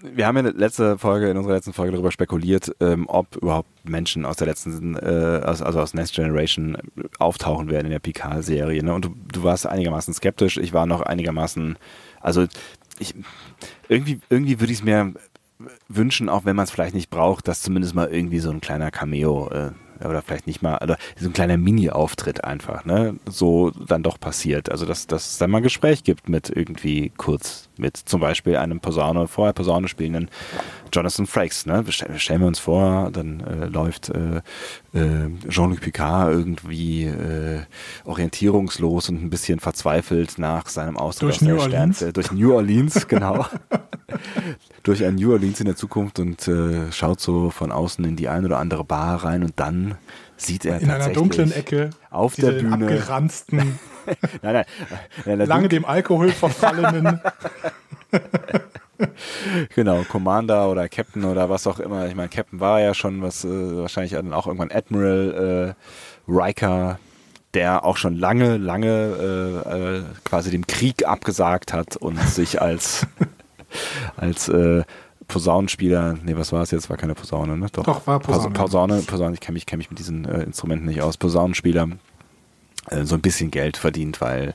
Wir haben ja letzte Folge, in unserer letzten Folge darüber spekuliert, ähm, ob überhaupt Menschen aus der letzten, äh, also aus Next Generation auftauchen werden in der Picard-Serie. Ne? Und du, du warst einigermaßen skeptisch, ich war noch einigermaßen, also ich, irgendwie, irgendwie würde ich es mir wünschen, auch wenn man es vielleicht nicht braucht, dass zumindest mal irgendwie so ein kleiner Cameo äh, oder vielleicht nicht mal, oder so ein kleiner Mini-Auftritt einfach, ne, so dann doch passiert. Also, dass, dass es dann mal ein Gespräch gibt mit irgendwie kurz, mit zum Beispiel einem Posaune, vorher Posaune spielenden Jonathan Frakes, ne, stellen wir uns vor, dann äh, läuft äh, äh, Jean-Luc Picard irgendwie äh, orientierungslos und ein bisschen verzweifelt nach seinem Austritt durch aus New Orleans. Stern, durch New Orleans, (laughs) genau. durch ein New Orleans in der Zukunft und äh, schaut so von außen in die ein oder andere Bar rein und dann sieht er in einer dunklen Ecke auf der Bühne abgeranzten, (laughs) nein, nein, lange dem Alkohol verfallenen (laughs) genau, Commander oder Captain oder was auch immer. Ich meine, Captain war ja schon was, äh, wahrscheinlich dann auch irgendwann Admiral äh, Riker, der auch schon lange, lange äh, äh, quasi dem Krieg abgesagt hat und sich als, (laughs) als äh, Posaunenspieler, nee, was war es jetzt? War keine Posaune, ne? Doch, Doch war Posaune. Posaune, Posaune ich kenne mich, kenn mich mit diesen äh, Instrumenten nicht aus. Posaunenspieler äh, so ein bisschen Geld verdient, weil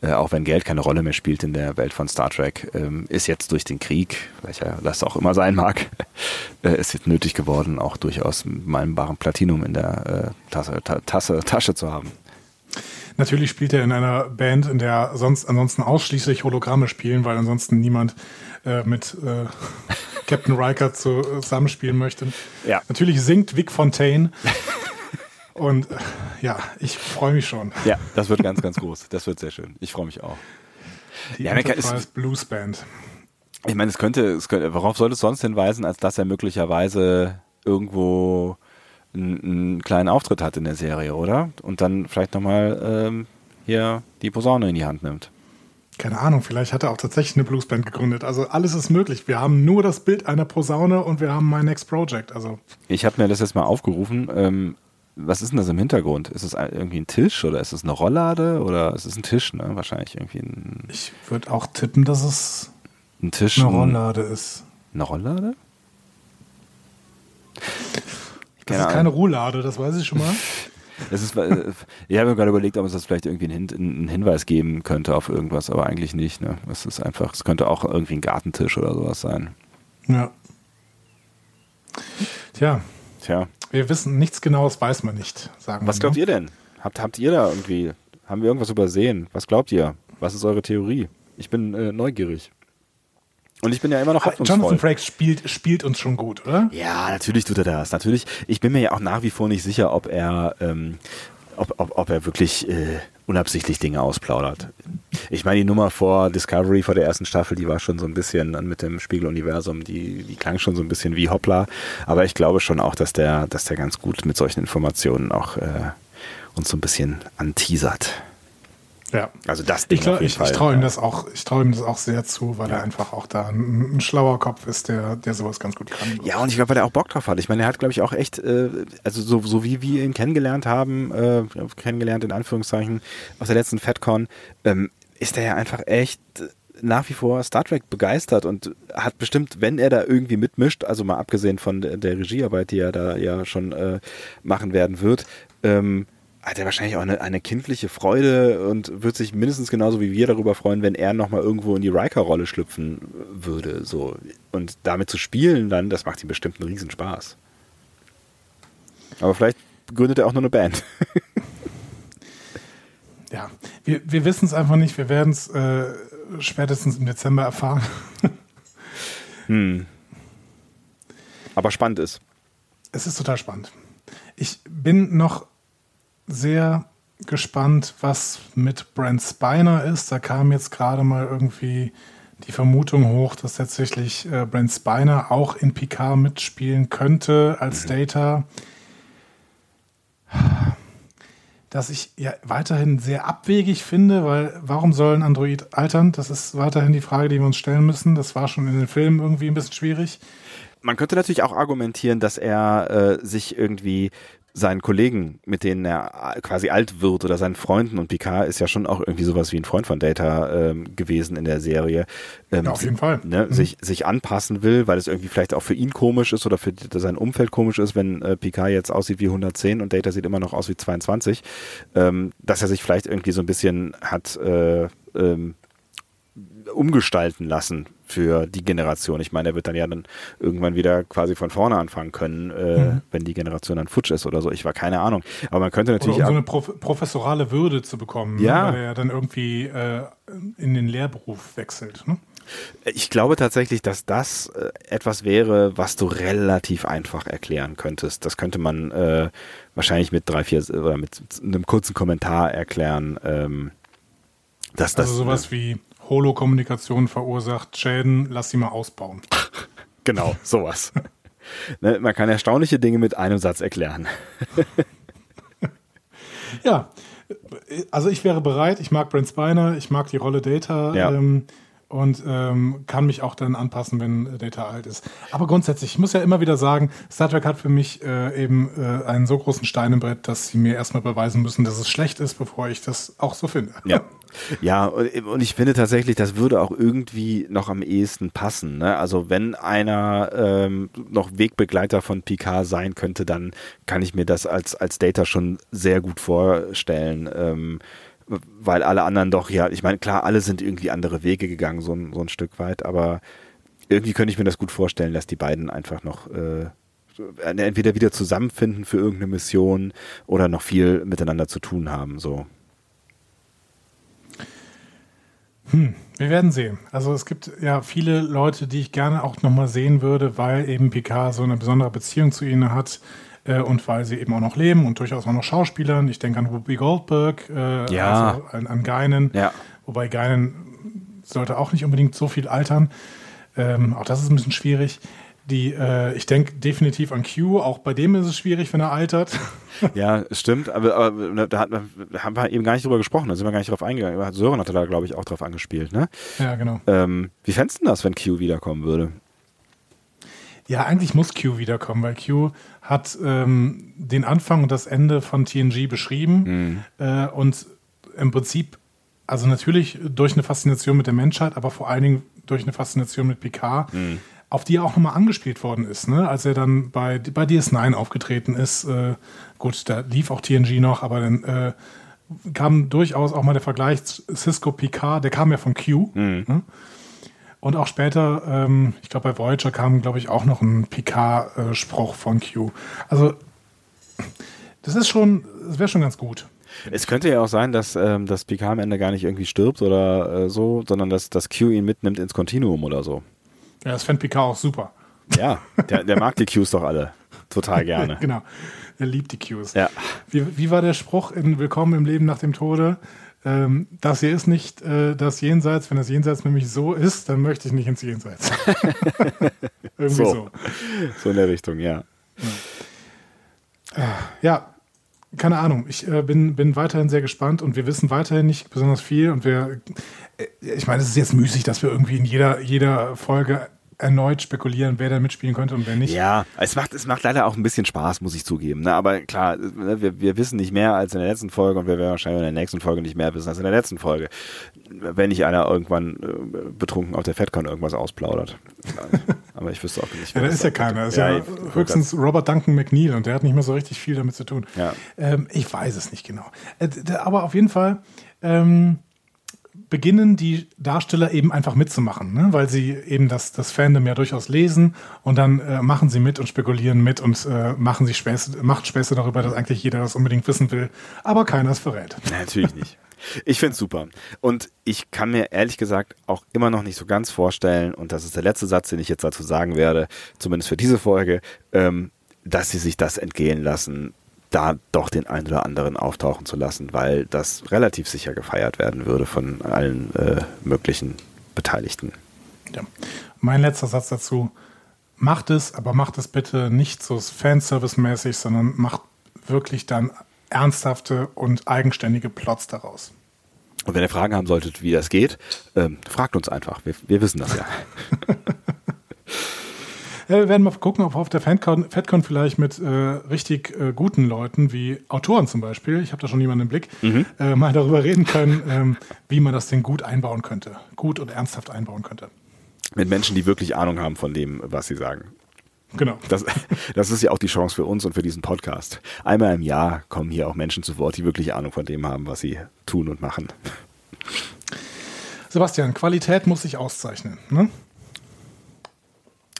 äh, auch wenn Geld keine Rolle mehr spielt in der Welt von Star Trek, ähm, ist jetzt durch den Krieg, welcher das auch immer sein mag, (laughs) äh, ist jetzt nötig geworden, auch durchaus meinen baren Platinum in der äh, Tasse, ta Tasse, Tasche zu haben. Natürlich spielt er in einer Band, in der sonst ansonsten ausschließlich Hologramme spielen, weil ansonsten niemand äh, mit äh, (laughs) Captain Riker zusammenspielen möchte. Ja. Natürlich singt Vic Fontaine. Und ja, ich freue mich schon. Ja, das wird ganz, ganz groß. Das wird sehr schön. Ich freue mich auch. Die ja, Enterprise ist, Blues Band. Ich meine, es könnte, es könnte, worauf soll es sonst hinweisen, als dass er möglicherweise irgendwo einen, einen kleinen Auftritt hat in der Serie, oder? Und dann vielleicht nochmal ähm, hier die Posaune in die Hand nimmt. keine Ahnung, vielleicht hat er auch tatsächlich eine Bluesband gegründet. Also alles ist möglich. Wir haben nur das Bild einer Posaune und wir haben My Next Project. Also ich habe mir das jetzt mal aufgerufen. Ähm, was ist denn das im Hintergrund? Ist es irgendwie ein Tisch oder ist es eine Rolllade oder ist es ein Tisch? Ne? Wahrscheinlich irgendwie ein. Ich würde auch tippen, dass es ein Tisch, eine Rolllade ist. Eine Rolllade? Das ist keine Roulade, das weiß ich schon mal. (laughs) Es ist, äh, ich habe mir gerade überlegt, ob es das vielleicht irgendwie einen, Hin einen, Hinweis geben könnte auf irgendwas, aber eigentlich nicht. Ne? Es ist einfach, es könnte auch irgendwie ein Gartentisch oder sowas sein. Ja. Tja. Tja. Wir wissen nichts Genaues, weiß man nicht. Sagen Was glaubt ne? ihr denn? Habt, habt ihr da irgendwie, haben wir irgendwas übersehen? Was glaubt ihr? Was ist eure Theorie? Ich bin äh, neugierig. Und ich bin ja immer noch hoffnungsvoll. Jonathan Frakes spielt, spielt uns schon gut, oder? Ja, natürlich tut er das. Natürlich. Ich bin mir ja auch nach wie vor nicht sicher, ob er, ähm, ob, ob, ob er wirklich äh, unabsichtlich Dinge ausplaudert. Ich meine, die Nummer vor Discovery, vor der ersten Staffel, die war schon so ein bisschen mit dem Spiegeluniversum, die, die klang schon so ein bisschen wie Hoppla. Aber ich glaube schon auch, dass der, dass der ganz gut mit solchen Informationen auch äh, uns so ein bisschen anteasert. Ja. Also das Ding ich, glaub, ich, ich traue ihm das auch, ich traue ihm das auch sehr zu, weil ja. er einfach auch da ein, ein, schlauer Kopf ist, der, der sowas ganz gut kann. Ja, und ich glaube, weil er auch Bock drauf hat. Ich meine, er hat, glaube ich, auch echt, äh, also so, so wie wir ihn kennengelernt haben, äh, kennengelernt in Anführungszeichen, aus der letzten FedCon, ähm, ist er ja einfach echt nach wie vor Star Trek begeistert und hat bestimmt, wenn er da irgendwie mitmischt, also mal abgesehen von der, der Regiearbeit, die er da ja schon äh, machen werden wird, ähm, hat er wahrscheinlich auch eine, eine kindliche Freude und wird sich mindestens genauso wie wir darüber freuen, wenn er nochmal irgendwo in die Riker-Rolle schlüpfen würde. So. Und damit zu spielen dann, das macht ihm bestimmt einen Riesenspaß. Aber vielleicht gründet er auch nur eine Band. (laughs) ja, wir, wir wissen es einfach nicht. Wir werden es äh, spätestens im Dezember erfahren. (laughs) hm. Aber spannend ist. Es ist total spannend. Ich bin noch sehr gespannt, was mit Brent Spiner ist. Da kam jetzt gerade mal irgendwie die Vermutung hoch, dass tatsächlich äh, Brent Spiner auch in Picard mitspielen könnte als mhm. Data. Das ich ja weiterhin sehr abwegig finde, weil warum soll ein Android altern? Das ist weiterhin die Frage, die wir uns stellen müssen. Das war schon in den Filmen irgendwie ein bisschen schwierig. Man könnte natürlich auch argumentieren, dass er äh, sich irgendwie seinen Kollegen, mit denen er quasi alt wird oder seinen Freunden und Picard ist ja schon auch irgendwie sowas wie ein Freund von Data ähm, gewesen in der Serie. Ähm, ja, auf jeden Fall. Ne, mhm. sich, sich anpassen will, weil es irgendwie vielleicht auch für ihn komisch ist oder für sein Umfeld komisch ist, wenn äh, Picard jetzt aussieht wie 110 und Data sieht immer noch aus wie 22, ähm, dass er sich vielleicht irgendwie so ein bisschen hat äh, ähm, umgestalten lassen für die Generation. Ich meine, er wird dann ja dann irgendwann wieder quasi von vorne anfangen können, äh, mhm. wenn die Generation dann futsch ist oder so. Ich war keine Ahnung. Aber man könnte natürlich. Oder um so eine Prof professorale Würde zu bekommen, ja. ne? weil er dann irgendwie äh, in den Lehrberuf wechselt. Ne? Ich glaube tatsächlich, dass das äh, etwas wäre, was du relativ einfach erklären könntest. Das könnte man äh, wahrscheinlich mit drei, vier oder mit einem kurzen Kommentar erklären. Ähm, dass also das, sowas wie Holo-Kommunikation verursacht Schäden, lass sie mal ausbauen. (laughs) genau, sowas. (laughs) ne, man kann erstaunliche Dinge mit einem Satz erklären. (laughs) ja, also ich wäre bereit, ich mag Brent Spiner, ich mag die Rolle Data. Ja. Ähm, und ähm, kann mich auch dann anpassen, wenn Data alt ist. Aber grundsätzlich, ich muss ja immer wieder sagen, Star Trek hat für mich äh, eben äh, einen so großen Stein im Brett, dass sie mir erstmal beweisen müssen, dass es schlecht ist, bevor ich das auch so finde. Ja. Ja, und ich finde tatsächlich, das würde auch irgendwie noch am ehesten passen. Ne? Also wenn einer ähm, noch Wegbegleiter von Picard sein könnte, dann kann ich mir das als, als Data schon sehr gut vorstellen. Ähm, weil alle anderen doch, ja, ich meine, klar, alle sind irgendwie andere Wege gegangen, so ein, so ein Stück weit, aber irgendwie könnte ich mir das gut vorstellen, dass die beiden einfach noch äh, entweder wieder zusammenfinden für irgendeine Mission oder noch viel miteinander zu tun haben, so. Hm, wir werden sehen. Also es gibt ja viele Leute, die ich gerne auch nochmal sehen würde, weil eben Picard so eine besondere Beziehung zu ihnen hat äh, und weil sie eben auch noch leben und durchaus auch noch Schauspielern. Ich denke an Whoopi Goldberg, äh, ja. also an, an Geinen, ja. wobei Geinen sollte auch nicht unbedingt so viel altern. Ähm, auch das ist ein bisschen schwierig. Die, äh, ich denke definitiv an Q. Auch bei dem ist es schwierig, wenn er altert. (laughs) Ja, stimmt. Aber, aber da, hat, da haben wir eben gar nicht drüber gesprochen. Da sind wir gar nicht drauf eingegangen. Sören hatte da, glaube ich, auch drauf angespielt. Ne? Ja, genau. Ähm, wie fändest du das, wenn Q wiederkommen würde? Ja, eigentlich muss Q wiederkommen, weil Q hat ähm, den Anfang und das Ende von TNG beschrieben Mhm. äh, und im Prinzip, also natürlich durch eine Faszination mit der Menschheit, aber vor allen Dingen durch eine Faszination mit Picard, Mhm. auf die er auch nochmal angespielt worden ist, ne? als er dann bei, bei DS9 aufgetreten ist. Äh, gut, da lief auch TNG noch, aber dann äh, kam durchaus auch mal der Vergleich Cisco Picard, der kam ja von Q. Ne? Und auch später, ähm, ich glaube, bei Voyager kam, glaube ich, auch noch ein Picard-Spruch von Q. Also, das ist schon, das wäre schon ganz gut. Es könnte ja auch sein, dass, ähm, dass Picard am Ende gar nicht irgendwie stirbt oder äh, so, sondern dass, dass Q ihn mitnimmt ins Kontinuum oder so. Ja, das fände Picard auch super. Ja, der, der mag die Qs doch alle. Total (laughs) gerne. genau. Er liebt die Qs. Ja. Wie, wie war der Spruch in Willkommen im Leben nach dem Tode? Ähm, das hier ist nicht äh, das Jenseits. Wenn das Jenseits nämlich so ist, dann möchte ich nicht ins Jenseits. (laughs) Irgendwie So. so. So in der Richtung, ja. Ja, keine Ahnung. Ich äh, bin, bin weiterhin sehr gespannt und wir wissen weiterhin nicht besonders viel. Und wir, äh, ich meine, es ist jetzt müßig, dass wir irgendwie in jeder, jeder Folge erneut spekulieren, wer da mitspielen könnte und wer nicht. Ja, es macht, es macht leider auch ein bisschen Spaß, muss ich zugeben. Ne? Aber klar, ne, wir, wir wissen nicht mehr als in der letzten Folge und wir werden wahrscheinlich in der nächsten Folge nicht mehr wissen als in der letzten Folge. Wenn nicht einer irgendwann äh, betrunken auf der FedCon irgendwas ausplaudert. (laughs) Aber ich wüsste auch nicht. Ja, da ist ja keiner. Ist Ja, ja, höchstens Robert Duncan McNeil und der hat nicht mehr so richtig viel damit zu tun. Ja. Ähm, ich weiß es nicht genau. Äh, aber auf jeden Fall ähm, beginnen die Darsteller eben einfach mitzumachen, ne? weil sie eben das, das Fandom ja durchaus lesen und dann äh, machen sie mit und spekulieren mit und äh, machen sich Späße, macht Späße darüber, dass eigentlich jeder das unbedingt wissen will, aber keiner es verrät. (laughs) Natürlich nicht. Ich finde es super. Und ich kann mir ehrlich gesagt auch immer noch nicht so ganz vorstellen, und das ist der letzte Satz, den ich jetzt dazu sagen werde, zumindest für diese Folge, ähm, dass sie sich das entgehen lassen, da doch den einen oder anderen auftauchen zu lassen, weil das relativ sicher gefeiert werden würde von allen äh, möglichen Beteiligten. Ja. Mein letzter Satz dazu. Macht es, aber macht es bitte nicht so Fanservice-mäßig, sondern macht wirklich dann ernsthafte und eigenständige Plots daraus. Und wenn ihr Fragen haben solltet, wie das geht, ähm, fragt uns einfach. Wir, wir wissen das ja. (laughs) Ja, wir werden mal gucken, ob wir auf der FanCon, FedCon vielleicht mit äh, richtig äh, guten Leuten, wie Autoren zum Beispiel, ich habe da schon jemanden im Blick, äh, mal darüber reden können, ähm, wie man das denn gut einbauen könnte. Gut und ernsthaft einbauen könnte. Mit Menschen, die wirklich Ahnung haben von dem, was sie sagen. Genau. Das, das ist ja auch die Chance für uns und für diesen Podcast. Einmal im Jahr kommen hier auch Menschen zu Wort, die wirklich Ahnung von dem haben, was sie tun und machen. Sebastian, Qualität muss sich auszeichnen. Ne?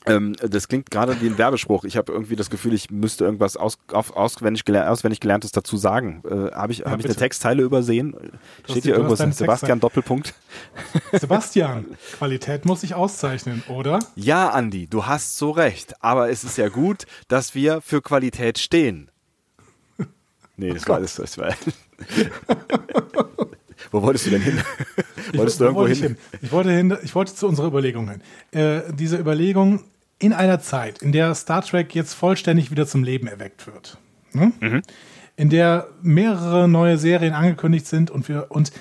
Ähm, das klingt gerade wie ein Werbespruch. Ich habe irgendwie das Gefühl, ich müsste irgendwas aus, auf, auswendig, geler auswendig Gelerntes dazu sagen. Äh, habe ich, hab ich eine bitte. Textzeile übersehen? Steht hier du irgendwo hast deine Sebastian Textzeile. Doppelpunkt? Sebastian, (laughs) Qualität muss sich auszeichnen, oder? Ja, Andi, du hast so recht. Aber es ist ja gut, dass wir für Qualität stehen. (laughs) Nee, das war das. das war (laughs) Wo wolltest du denn hin? wolltest du Wo irgendwo wollte ich hin? Ich wollte, hin, ich wollte zu unserer Überlegung hin. Äh, diese Überlegung in einer Zeit, in der Star Trek jetzt vollständig wieder zum Leben erweckt wird, ne? Mhm. in der mehrere neue Serien angekündigt sind und wir und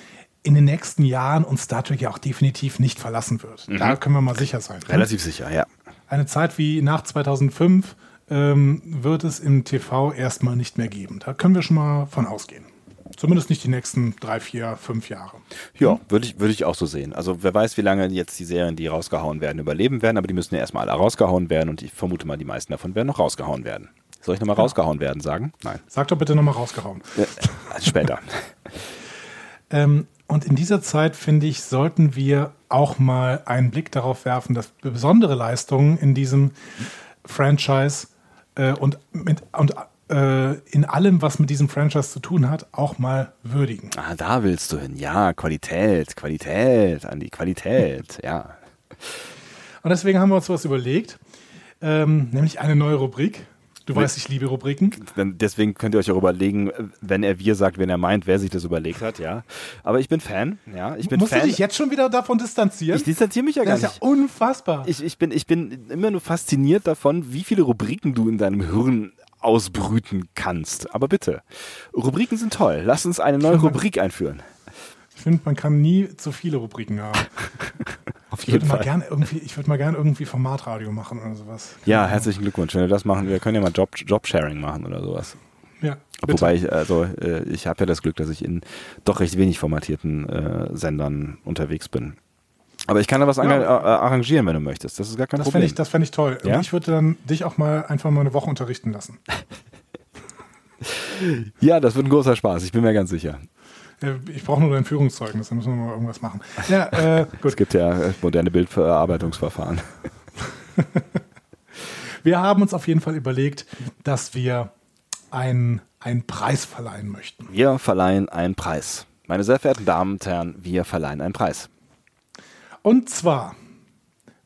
in den nächsten Jahren uns Star Trek ja auch definitiv nicht verlassen wird. Da können wir mal sicher sein. ne? Relativ sicher, ja. Eine Zeit wie nach 2005 ähm, wird es im TV erstmal nicht mehr geben. Da können wir schon mal von ausgehen. Zumindest nicht die nächsten drei, vier, fünf Jahre. Ja, würde ich, würde ich auch so sehen. Also wer weiß, wie lange jetzt die Serien, die rausgehauen werden, überleben werden, aber die müssen ja erstmal alle rausgehauen werden und ich vermute mal, die meisten davon werden noch rausgehauen werden. Soll ich nochmal rausgehauen werden sagen? Nein. Sag doch bitte nochmal rausgehauen. Äh, später. (laughs) (laughs) Ähm, und in dieser Zeit, finde ich, sollten wir auch mal einen Blick darauf werfen, dass besondere Leistungen in diesem Franchise äh, und, mit, und in allem, was mit diesem Franchise zu tun hat, auch mal würdigen. Ah, da willst du hin. Ja, Qualität, Qualität, Andi, Qualität, ja. Und deswegen haben wir uns was überlegt, ähm, nämlich eine neue Rubrik. Du weißt, ich liebe Rubriken. Deswegen könnt ihr euch auch überlegen, wenn er wir sagt, wenn er meint, wer sich das überlegt hat, ja. Aber ich bin Fan, ja. Ich bin Musst Fan. du dich jetzt schon wieder davon distanzieren? ich distanziere mich ja gar das ist nicht. ja unfassbar. Ich, ich, bin, ich bin immer nur fasziniert davon, wie viele Rubriken du in deinem Hirn ausbrüten kannst. Aber bitte, Rubriken sind toll. Lass uns eine neue Rubrik einführen. Ich finde, man kann nie zu viele Rubriken haben. (laughs) Auf Ich würde mal gerne irgendwie, ich würde mal gerne irgendwie Formatradio machen oder sowas. Ja, herzlichen Glückwunsch. Wenn wir das machen, wir können ja mal Job, Jobsharing machen oder sowas. Ja. Wobei ich, also, äh, ich habe ja das Glück, dass ich in doch recht wenig formatierten äh, Sendern unterwegs bin. Aber ich kann da was Ja. äh, arrangieren, wenn du möchtest. Das ist gar kein das fände Problem. ich, das fänd ich toll. Ja? Ich würde dann dich auch mal einfach mal eine Woche unterrichten lassen. (laughs) ja, das wird ein großer Spaß, ich bin mir ganz sicher. Äh, Ich brauche nur dein Führungszeugnis, dann müssen wir mal irgendwas machen. Ja, äh, (laughs) gut. Es gibt ja äh, moderne Bildverarbeitungsverfahren. (laughs) Wir haben uns auf jeden Fall überlegt, dass wir einen, einen Preis verleihen möchten. Wir verleihen einen Preis. Meine sehr verehrten Damen und Herren, wir verleihen einen Preis. Und zwar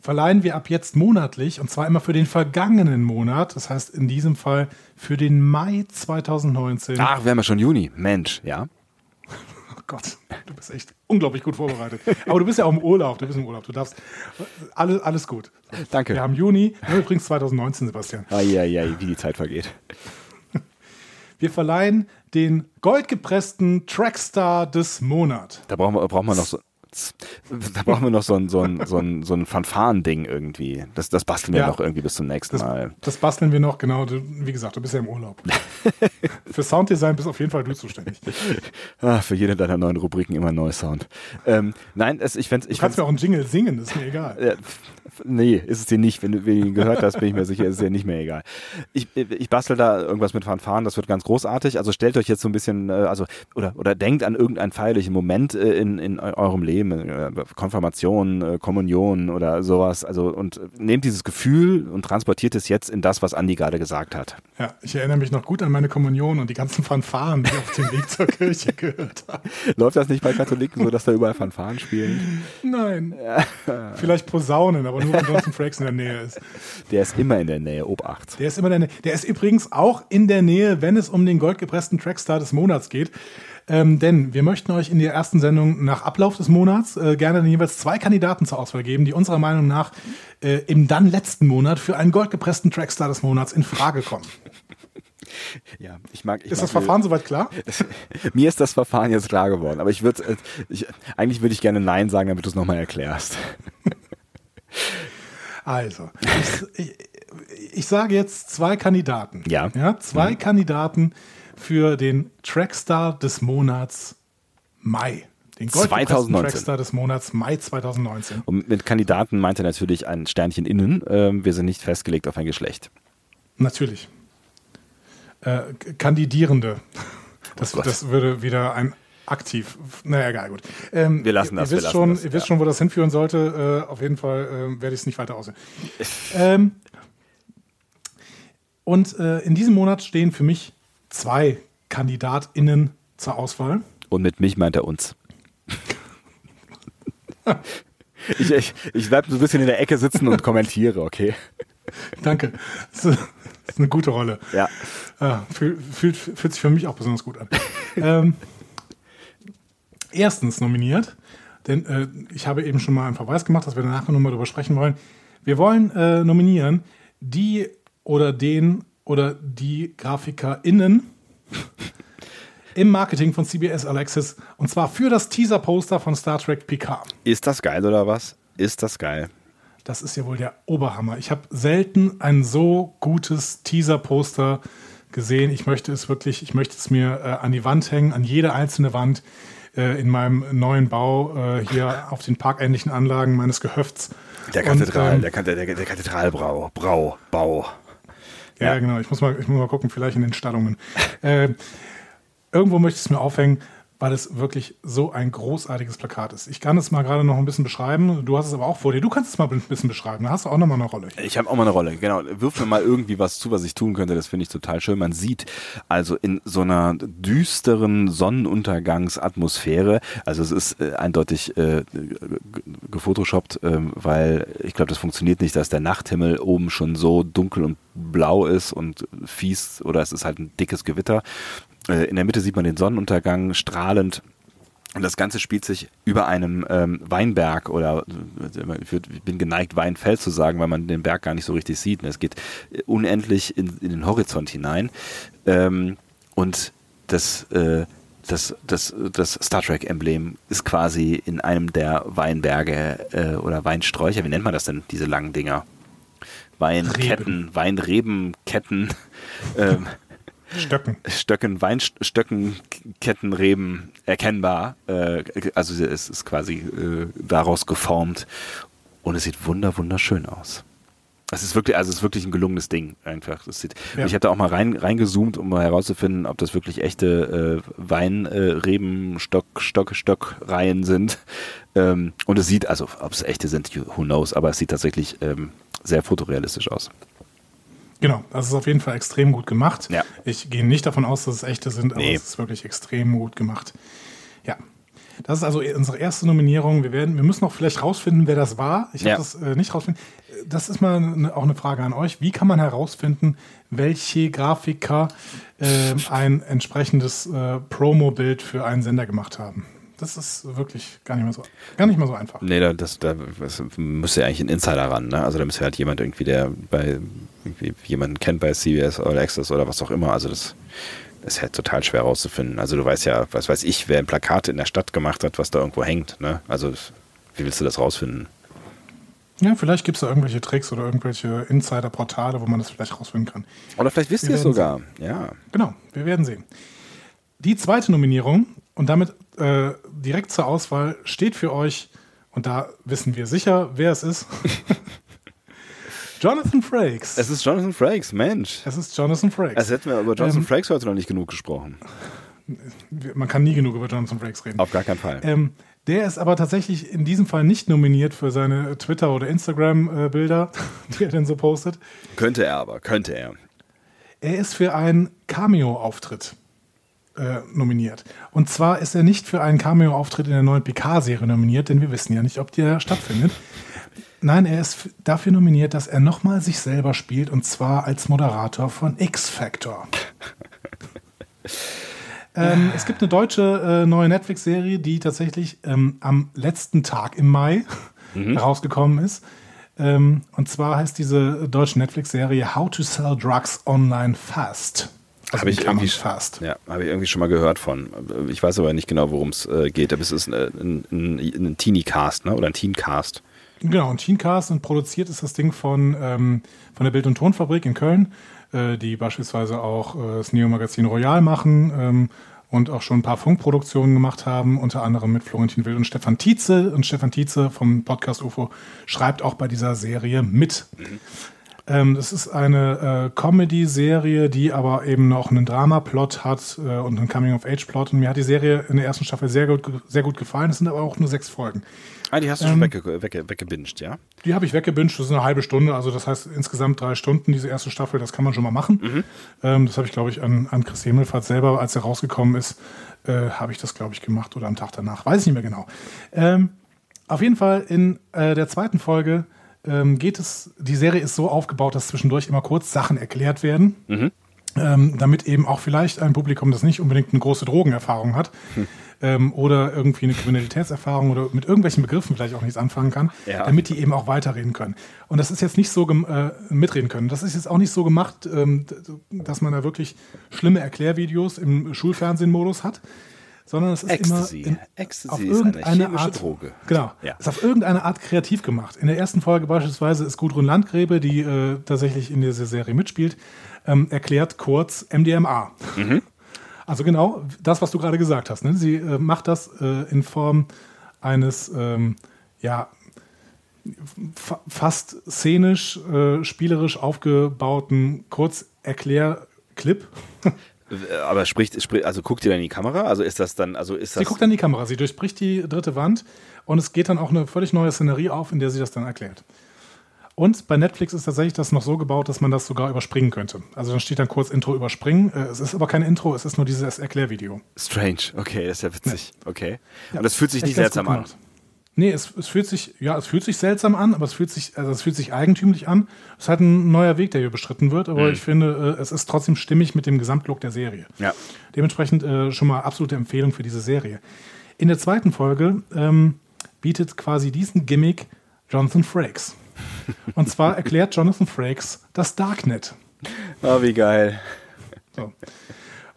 verleihen wir ab jetzt monatlich, und zwar immer für den vergangenen Monat, das heißt in diesem Fall für den Mai 2019. Ach, wir haben ja schon Juni. Mensch, ja. Oh Gott, du bist echt unglaublich gut vorbereitet. Aber du bist ja auch im Urlaub, du bist im Urlaub, du darfst, alles, alles gut. Danke. Wir haben Juni, ja, übrigens 2019, Sebastian. Eieiei, wie die Zeit vergeht. Wir verleihen den goldgepressten Trackstar des Monats. Da brauchen wir, brauchen wir noch so. Da brauchen wir noch so ein, so ein, so ein, so ein Fanfaren-Ding irgendwie. Das, das basteln wir Ja. noch irgendwie bis zum nächsten Das, Mal. das basteln wir noch, genau. Du, wie gesagt, du bist ja im Urlaub. (laughs) Für Sounddesign bist auf jeden Fall du zuständig. Du (laughs) Ah, für jede deiner neuen Rubriken immer ein neuer Sound. Ähm, nein, es, ich fände ich kannst fänd's, mir auch einen Jingle singen, das ist mir egal. f- Nee, ist es dir nicht. Wenn du, wenn du ihn gehört hast, bin ich mir sicher, ist es dir nicht mehr egal. Ich, ich bastel da irgendwas mit Fanfaren, das wird ganz großartig. Also stellt euch jetzt so ein bisschen, äh, also, oder, oder denkt an irgendeinen feierlichen Moment äh, in, in eu- eurem Leben, äh, Konfirmation, äh, Kommunion oder sowas. Also, und nehmt dieses Gefühl und transportiert es jetzt in das, was Andi gerade gesagt hat. Ja, ich erinnere mich noch gut an meine Kommunion und die ganzen Fanfaren, die ich auf dem Weg zur (laughs) Kirche gehört habe. Läuft das nicht bei Katholiken so, dass da überall Fanfaren spielen? Nein. (laughs) Vielleicht Posaunen, aber nur wenn Jonathan Frakes in der Nähe ist. Der ist immer in der Nähe, Obacht. Der ist immer in der Nähe. Der ist übrigens auch in der Nähe, wenn es um den goldgepressten Trackstar des Monats geht. Ähm, denn wir möchten euch in der ersten Sendung nach Ablauf des Monats äh, gerne jeweils zwei Kandidaten zur Auswahl geben, die unserer Meinung nach äh, im dann letzten Monat für einen goldgepressten Trackstar des Monats in Frage kommen. (laughs) Ja, ich mag. Ich Ist mag das Verfahren soweit klar? (laughs) Mir ist das Verfahren jetzt klar geworden, aber ich würde, äh, ich, eigentlich würde ich gerne Nein sagen, damit du es nochmal erklärst. (laughs) Also, ich, ich, ich sage jetzt zwei Kandidaten. Ja. ja zwei Kandidaten für den Trackstar des Monats Mai. Den goldgepressten 2019. Trackstar des Monats Mai 2019. Und mit Kandidaten meint er natürlich ein Sternchen innen. Ähm, wir sind nicht festgelegt auf ein Geschlecht. Natürlich. Äh, Kandidierende. Das, Oh das würde wieder ein aktiv. Naja, egal, gut. Ähm, Wir lassen ihr, das, Ihr wir wisst, lassen schon, das, ihr wisst ja. schon, wo das hinführen sollte. Äh, auf jeden Fall äh, werde ich es nicht weiter aussehen. (laughs) ähm, und äh, in diesem Monat stehen für mich zwei KandidatInnen zur Auswahl. Und mit mich meint er uns. (laughs) ich ich, ich bleibe so ein bisschen in der Ecke sitzen und kommentiere, okay? Danke. Das ist, eine gute Rolle. Ja. Ja, fühlt, fühlt, fühlt sich für mich auch besonders gut an. (laughs) ähm, erstens nominiert, denn äh, ich habe eben schon mal einen Verweis gemacht, dass wir danach nochmal darüber sprechen wollen. Wir wollen äh, nominieren die oder den oder die GrafikerInnen im Marketing von CBS Alexis und zwar für das Teaser-Poster von Star Trek Picard. Ist das geil oder was? Ist das geil? Das ist ja wohl der Oberhammer. Ich habe selten ein so gutes Teaser-Poster gesehen. Ich möchte es wirklich, ich möchte es mir äh, an die Wand hängen, an jede einzelne Wand äh, in meinem neuen Bau äh, hier auf den parkähnlichen Anlagen meines Gehöfts. Der Und, Kathedral, ähm, der, der, der Kathedralbrau, Brau, Bau. Ja, Ja. genau. Ich muss, mal, ich muss mal gucken, vielleicht in den Stallungen. äh, irgendwo möchte ich es mir aufhängen. Weil es wirklich so ein großartiges Plakat ist. Ich kann es mal gerade noch ein bisschen beschreiben. Du hast es aber auch vor dir. Du kannst es mal ein bisschen beschreiben. Da hast du auch noch mal eine Rolle. Ich habe auch mal eine Rolle, genau. Wirf mir mal irgendwie was zu, was ich tun könnte. Das finde ich total schön. Man sieht also in so einer düsteren Sonnenuntergangsatmosphäre, also es ist äh, eindeutig äh, gefotoshoppt, äh, weil ich glaube, das funktioniert nicht, dass der Nachthimmel oben schon so dunkel und blau ist und fies oder es ist halt ein dickes Gewitter äh, in der Mitte sieht man den Sonnenuntergang strahlend. Und das Ganze spielt sich über einem ähm, Weinberg oder äh, ich bin geneigt, Weinfeld zu sagen, weil man den Berg gar nicht so richtig sieht. Es geht unendlich in, in den Horizont hinein. Ähm, und das, äh, das, das, das Star Trek-Emblem ist quasi in einem der Weinberge äh, oder Weinsträucher. Wie nennt man das denn, diese langen Dinger? Weinketten, Weinrebenketten. (laughs) ähm, Stöcken. Stöcken, Weinstöcken, Kettenreben erkennbar. Äh, also es ist quasi äh, daraus geformt und es sieht wunder wunderschön aus. Es ist wirklich, also es ist wirklich ein gelungenes Ding einfach. Das sieht, ja. Ich habe da auch mal rein, reingezoomt, um mal herauszufinden, ob das wirklich echte äh, Weinreben, äh, Stock, Stock, Stockreihen sind. Ähm, und es sieht, also ob es echte sind, who knows, aber es sieht tatsächlich ähm, sehr fotorealistisch aus. Genau, das ist auf jeden Fall extrem gut gemacht. Ja. Ich gehe nicht davon aus, dass es echte sind, aber nee. es ist wirklich extrem gut gemacht. Ja. Das ist also unsere erste Nominierung. Wir, werden, wir müssen noch vielleicht rausfinden, wer das war. Ich ja. habe das äh, nicht rausfinden. Das ist mal eine, auch eine Frage an euch. Wie kann man herausfinden, welche Grafiker äh, ein entsprechendes äh, Promo-Bild für einen Sender gemacht haben? Das ist wirklich gar nicht mehr so, gar nicht mehr so einfach. Nee, da, das, da das müsste ja eigentlich ein Insider ran. Ne? Also da müsste halt jemand irgendwie, der bei jemanden kennt bei CBS oder Access oder was auch immer. Also das, das ist halt total schwer rauszufinden. Also du weißt ja, was weiß ich, wer ein Plakat in der Stadt gemacht hat, was da irgendwo hängt. Ne? Also wie willst du das rausfinden? Ja, vielleicht gibt es da irgendwelche Tricks oder irgendwelche Insider-Portale, wo man das vielleicht rausfinden kann. Oder vielleicht wisst ihr es sogar. Sehen. Ja. Genau, wir werden sehen. Die zweite Nominierung und damit äh, direkt zur Auswahl steht für euch, und da wissen wir sicher, wer es ist. (laughs) Jonathan Frakes. Es ist Jonathan Frakes, Mensch. Es ist Jonathan Frakes. Als hätten wir über Jonathan ähm, Frakes heute noch nicht genug gesprochen. Man kann nie genug über Jonathan Frakes reden. Auf gar keinen Fall. Ähm, der ist aber tatsächlich in diesem Fall nicht nominiert für seine Twitter- oder Instagram-Bilder, (laughs) die er denn so postet. Könnte er aber, könnte er. Er ist für einen Cameo-Auftritt äh, nominiert. Und zwar ist er nicht für einen Cameo-Auftritt in der neuen PK-Serie nominiert, denn wir wissen ja nicht, ob der stattfindet. Nein, er ist dafür nominiert, dass er nochmal sich selber spielt und zwar als Moderator von X Factor. (laughs) ähm, es gibt eine deutsche äh, neue Netflix-Serie, die tatsächlich ähm, am letzten Tag im Mai mhm. herausgekommen ist. Ähm, und zwar heißt diese deutsche Netflix-Serie How to Sell Drugs Online Fast. Also habe ich irgendwie fast. Ja, habe ich irgendwie schon mal gehört von. Ich weiß aber nicht genau, worum es äh, geht. Aber es ist ein, ein, ein, ein Teenie-Cast, ne? Oder ein Teen-Cast. Genau, ein Teencast und produziert ist das Ding von, ähm, von der Bild- und Tonfabrik in Köln, äh, die beispielsweise auch äh, das Neo-Magazin Royal machen ähm, und auch schon ein paar Funkproduktionen gemacht haben, unter anderem mit Florentin Wild und Stefan Tietze. Und Stefan Tietze vom Podcast UFO schreibt auch bei dieser Serie mit. Mhm. Ähm, das ist eine äh, Comedy-Serie, die aber eben noch einen Drama-Plot hat äh, und einen Coming-of-Age-Plot. Und mir hat die Serie in der ersten Staffel sehr gut, sehr gut gefallen. Es sind aber auch nur sechs Folgen. Ah, die hast du ähm, schon wegge wegge weggebinged, ja? Die habe ich weggebinged, das ist eine halbe Stunde, also das heißt insgesamt drei Stunden, diese erste Staffel, das kann man schon mal machen. Mhm. Ähm, das habe ich, glaube ich, an, an Chris Himmelfahrt selber, als er rausgekommen ist, äh, habe ich das, glaube ich, gemacht oder am Tag danach, weiß ich nicht mehr genau. Ähm, auf jeden Fall in äh, der zweiten Folge ähm, geht es, die Serie ist so aufgebaut, dass zwischendurch immer kurz Sachen erklärt werden. Mhm. Ähm, damit eben auch vielleicht ein Publikum, das nicht unbedingt eine große Drogenerfahrung hat hm. ähm, oder irgendwie eine Kriminalitätserfahrung oder mit irgendwelchen Begriffen vielleicht auch nichts anfangen kann, ja. damit die eben auch weiterreden können. Und das ist jetzt nicht so äh, mitreden können. Das ist jetzt auch nicht so gemacht, ähm, dass man da wirklich schlimme Erklärvideos im Schulfernsehenmodus hat, sondern es ist Ecstasy. immer in, Ecstasy auf irgendeine ist Art, Droge. Genau, ja. ist auf irgendeine Art kreativ gemacht. In der ersten Folge beispielsweise ist Gudrun Landgräbe, die äh, tatsächlich in dieser Serie mitspielt, ähm, erklärt kurz MDMA. Mhm. Also genau das, was du gerade gesagt hast. Ne? Sie äh, macht das äh, in Form eines ähm, ja fa fast szenisch, äh, spielerisch aufgebauten Kurzerklärclip. (laughs) Aber spricht, spricht, also guckt ihr dann in die Kamera? Also ist das dann, also ist das. Sie guckt dann in die Kamera, sie durchbricht die dritte Wand und es geht dann auch eine völlig neue Szenerie auf, in der sie das dann erklärt. Und bei Netflix ist tatsächlich das noch so gebaut, dass man das sogar überspringen könnte. Also dann steht dann kurz Intro überspringen. Äh, Es ist aber kein Intro, es ist nur dieses Erklärvideo. Strange, okay, das ist ja witzig. Okay. Ja, Und das fühlt sich nicht seltsam an. Nee, es, es fühlt sich, ja, es fühlt sich seltsam an, aber es fühlt sich, also es fühlt sich eigentümlich an. Es ist halt ein neuer Weg, der hier bestritten wird, aber Mhm. ich finde, äh, es ist trotzdem stimmig mit dem Gesamtlook der Serie. Ja. Dementsprechend äh, schon mal absolute Empfehlung für diese Serie. In der zweiten Folge ähm, bietet quasi diesen Gimmick Jonathan Frakes. (laughs) Und zwar erklärt Jonathan Frakes das Darknet. Oh, wie geil. So.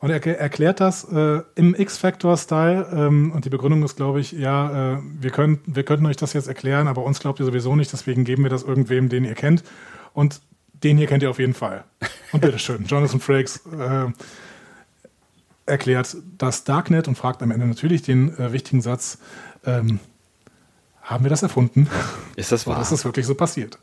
Und er er erklärt das äh, im X-Factor-Style. Ähm, und die Begründung ist, glaube ich, ja, äh, wir, können, wir könnten euch das jetzt erklären, aber uns glaubt ihr sowieso nicht, deswegen geben wir das irgendwem, den ihr kennt. Und den hier kennt ihr auf jeden Fall. Und bitteschön, (laughs) Jonathan Frakes äh, erklärt das Darknet und fragt am Ende natürlich den äh, wichtigen Satz: ähm, Haben wir das erfunden? (laughs) Ist das wahr? Oder ist das wirklich so passiert?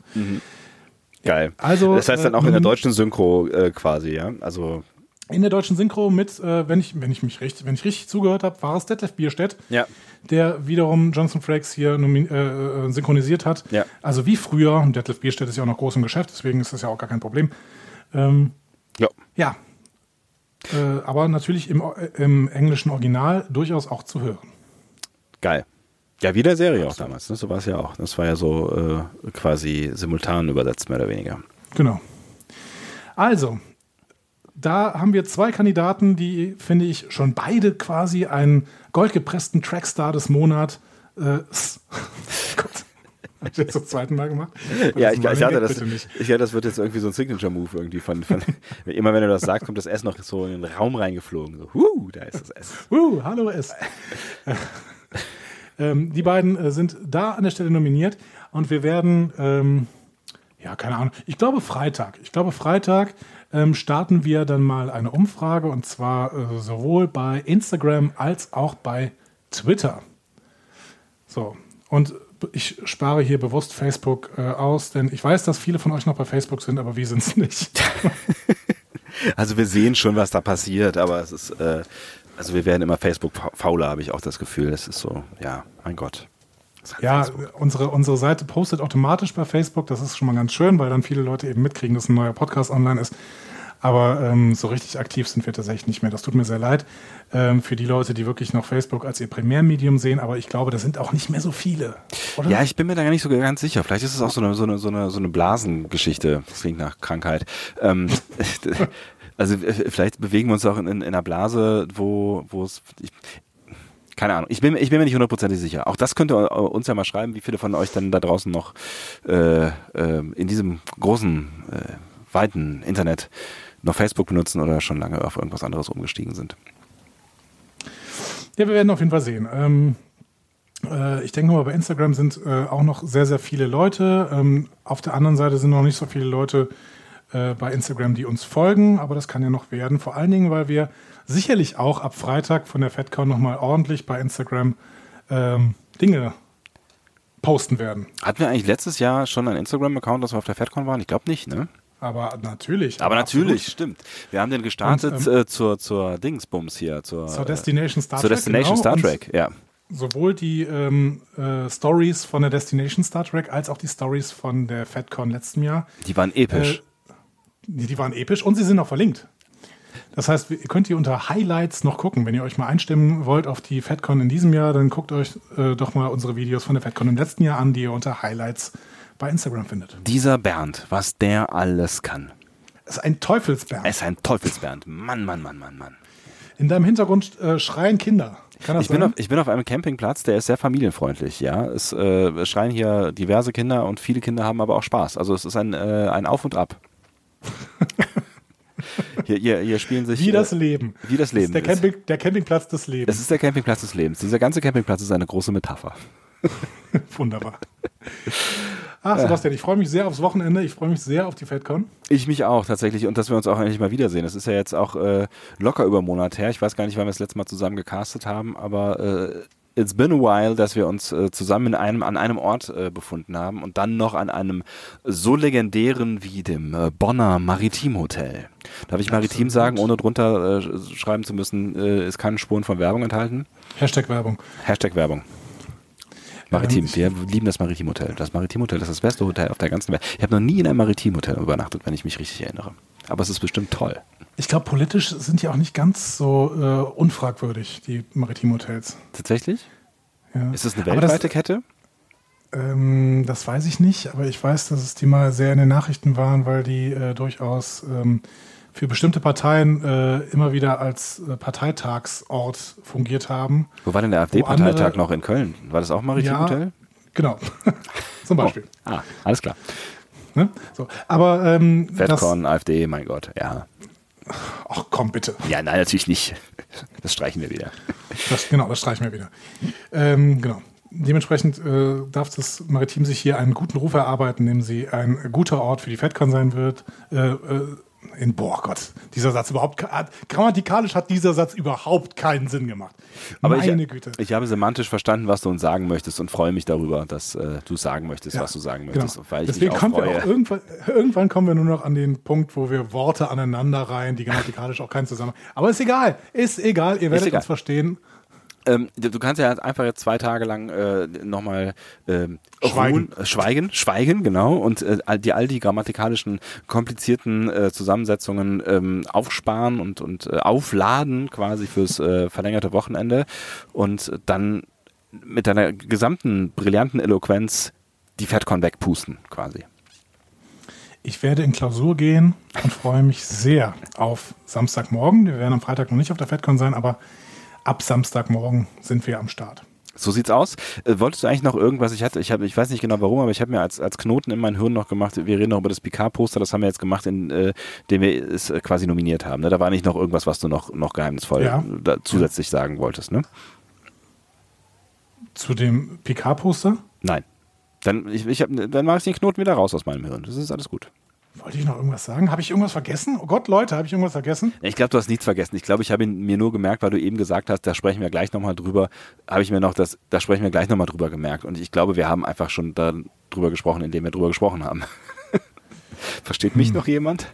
Geil. Also, das heißt dann äh, auch in der deutschen Synchro äh, quasi, ja? Also, In der deutschen Synchro mit, äh, wenn, ich, wenn ich mich richtig, wenn ich richtig zugehört habe, war es Detlef Bierstedt, ja. der wiederum Johnson Frakes hier äh, äh, synchronisiert hat. Ja. Also wie früher, und Detlef Bierstedt ist ja auch noch groß im Geschäft, deswegen ist das ja auch gar kein Problem. Ähm, Ja. ja. Äh, aber natürlich im, äh, im englischen Original durchaus auch zu hören. Geil. Ja, wie der Serie auch damals, ne? So war es ja auch. Das war ja so äh, quasi simultan übersetzt, mehr oder weniger. Genau. Also, da haben wir zwei Kandidaten, die, finde ich, schon beide quasi einen goldgepressten Trackstar des Monats. Äh, (laughs) Gott. Hab ich jetzt zum zweiten Mal gemacht? Ja, ich, ich, hatte das, ich hatte, das wird jetzt irgendwie so ein Signature-Move irgendwie von, von (laughs) immer wenn du das sagst, kommt das S noch so in den Raum reingeflogen. So, huh, da ist das S. Uh, hallo S. (laughs) ähm, die beiden äh, sind da an der Stelle nominiert und wir werden, ähm, ja, keine Ahnung, ich glaube Freitag. Ich glaube Freitag ähm, starten wir dann mal eine Umfrage und zwar äh, sowohl bei Instagram als auch bei Twitter. So, und ich spare hier bewusst Facebook äh, aus, denn ich weiß, dass viele von euch noch bei Facebook sind, aber wir sind es (laughs) nicht. (laughs) Also wir sehen schon, was da passiert, aber es ist, äh, also wir werden immer Facebook-fauler, habe ich auch das Gefühl. Das ist so, ja, mein Gott. Ja, Facebook. unsere, unsere Seite postet automatisch bei Facebook. Das ist schon mal ganz schön, weil dann viele Leute eben mitkriegen, dass ein neuer Podcast online ist. Aber ähm, so richtig aktiv sind wir tatsächlich nicht mehr. Das tut mir sehr leid ähm, für die Leute, die wirklich noch Facebook als ihr Primärmedium sehen. Aber ich glaube, das sind auch nicht mehr so viele. Oder? Ja, ich bin mir da gar nicht so ganz sicher. Vielleicht ist es auch so eine, so eine, so eine, so eine Blasengeschichte. Das klingt nach Krankheit. Ähm, (laughs) also äh, vielleicht bewegen wir uns auch in, in, in einer Blase, wo, wo es. Ich, keine Ahnung. Ich bin, ich bin mir nicht hundertprozentig sicher. Auch das könnt ihr uns ja mal schreiben, wie viele von euch dann da draußen noch äh, äh, in diesem großen, äh, weiten Internet noch Facebook benutzen oder schon lange auf irgendwas anderes umgestiegen sind. Ja, wir werden auf jeden Fall sehen. Ähm, äh, ich denke mal, bei Instagram sind äh, auch noch sehr, sehr viele Leute. Ähm, auf der anderen Seite sind noch nicht so viele Leute äh, bei Instagram, die uns folgen, aber das kann ja noch werden. Vor allen Dingen, weil wir sicherlich auch ab Freitag von der FedCon nochmal ordentlich bei Instagram ähm, Dinge posten werden. Hatten wir eigentlich letztes Jahr schon einen Instagram-Account, dass wir auf der FedCon waren? Ich glaube nicht, ne? Aber natürlich. Aber natürlich, absolut. stimmt. Wir haben den gestartet Und, äh, zur, zur Dingsbums hier, zur, Zur Destination Star zur Trek. Destination genau. Star Und Trek, ja. sowohl die ähm, äh, Stories von der Destination Star Trek als auch die Stories von der FedCon letzten Jahr. Die waren episch. Äh, die, die waren episch und sie sind auch verlinkt. Das heißt, ihr könnt ihr unter Highlights noch gucken. Wenn ihr euch mal einstimmen wollt auf die FedCon in diesem Jahr, dann guckt euch äh, doch mal unsere Videos von der FedCon im letzten Jahr an, die ihr unter Highlights bei Instagram findet. Dieser Bernd, was der alles kann. Es ist ein Teufelsberg. Er ist ein Teufelsbernd. Mann, Mann, Mann, Mann, Mann. In deinem Hintergrund äh, schreien Kinder. Kann das Ich bin, auf, ich bin auf einem Campingplatz, der ist sehr familienfreundlich, ja. Es äh, schreien hier diverse Kinder und viele Kinder haben aber auch Spaß. Also es ist ein, äh, ein Auf und Ab. (laughs) hier, hier, hier spielen sich. Wie das äh, Leben. wie das Leben ist der, ist. Camping, der Campingplatz des Lebens. Es ist der Campingplatz des Lebens. Dieser ganze Campingplatz ist eine große Metapher. (laughs) Wunderbar. Ach, Sebastian, ich freue mich sehr aufs Wochenende. Ich freue mich sehr auf die FedCon. Ich mich auch tatsächlich und dass wir uns auch endlich mal wiedersehen. Das ist ja jetzt auch äh, locker über einen Monat her. Ich weiß gar nicht, wann wir das letzte Mal zusammen gecastet haben, aber äh, it's been a while, dass wir uns äh, zusammen in einem, an einem Ort äh, befunden haben und dann noch an einem so legendären wie dem äh, Bonner Maritim Hotel. Darf ich Maritim Absolut. sagen, ohne drunter äh, schreiben zu müssen, äh, ist keine Spuren von Werbung enthalten? Hashtag Werbung. Hashtag Werbung. Maritim, wir lieben das Maritim Hotel. Das Maritim Hotel ist das beste Hotel auf der ganzen Welt. Ich habe noch nie in einem Maritim Hotel übernachtet, wenn ich mich richtig erinnere. Aber es ist bestimmt toll. Ich glaube, politisch sind die auch nicht ganz so äh, unfragwürdig, die Maritimhotels. Tatsächlich? Ja. Ist es eine Aber das- weltweite Kette? Ähm, das weiß ich nicht, aber ich weiß, dass es die mal sehr in den Nachrichten waren, weil die äh, durchaus ähm, für bestimmte Parteien äh, immer wieder als äh, Parteitagsort fungiert haben. Wo war denn der AfD-Parteitag noch in Köln? War das auch Maritim Ja, Hotel? Genau, (laughs) zum Beispiel. Oh. Ah, alles klar. Ne? So. Aber ähm, das, Fatcon, AfD, mein Gott, ja. Ach komm bitte, Ja, nein, natürlich nicht. Das streichen wir wieder. das, genau, das streichen wir wieder. Ähm, genau. Dementsprechend äh, darf das Maritim sich hier einen guten Ruf erarbeiten, indem sie ein guter Ort für die FedCon sein wird. Äh, äh, in, boah Gott, dieser Satz überhaupt, grammatikalisch hat dieser Satz überhaupt keinen Sinn gemacht. Aber Meine ich, Güte. ich habe semantisch verstanden, was du uns sagen möchtest und freue mich darüber, dass äh, du sagen möchtest, Ja, was du sagen genau. möchtest. Deswegen kommen wir auch irgendwann, irgendwann kommen wir nur noch an den Punkt, wo wir Worte aneinander reihen, die grammatikalisch auch keinen Zusammenhang. Aber ist egal, ist egal, ihr werdet egal. uns verstehen. Ähm, du kannst ja einfach jetzt zwei Tage lang äh, nochmal ähm, Schweigen. ruhen, äh, schweigen, schweigen, genau, und äh, all die all die grammatikalischen komplizierten äh, Zusammensetzungen ähm, aufsparen und und äh, aufladen quasi fürs äh, verlängerte Wochenende und dann mit deiner gesamten brillanten Eloquenz die FedCon wegpusten quasi. Ich werde in Klausur gehen und freue mich sehr auf Samstagmorgen. Wir werden am Freitag noch nicht auf der FedCon sein, aber ab Samstagmorgen sind wir am Start. So sieht's aus. Äh, wolltest du eigentlich noch irgendwas? Ich hatte, ich habe, ich weiß nicht genau warum, aber ich habe mir als, als Knoten in mein Hirn noch gemacht. Wir reden noch über das Picard-Poster. Das haben wir jetzt gemacht, in äh, dem wir es äh, quasi nominiert haben. Ne? Da war nicht noch irgendwas, was du noch noch geheimnisvoll Ja. zusätzlich sagen wolltest, ne? Zu dem PK-Poster Nein. Dann ich, ich hab, dann mache ich den Knoten wieder raus aus meinem Hirn. Das ist alles gut. Wollte ich noch irgendwas sagen. Habe ich irgendwas vergessen? Oh Gott, Leute, habe ich irgendwas vergessen? Ich glaube, du hast nichts vergessen. Ich glaube, ich habe ihn mir nur gemerkt, weil du eben gesagt hast, da sprechen wir gleich nochmal drüber. Habe ich mir noch das, da sprechen wir gleich nochmal drüber gemerkt. Und ich glaube, wir haben einfach schon da drüber gesprochen, indem wir drüber gesprochen haben. (laughs) Versteht mich noch jemand?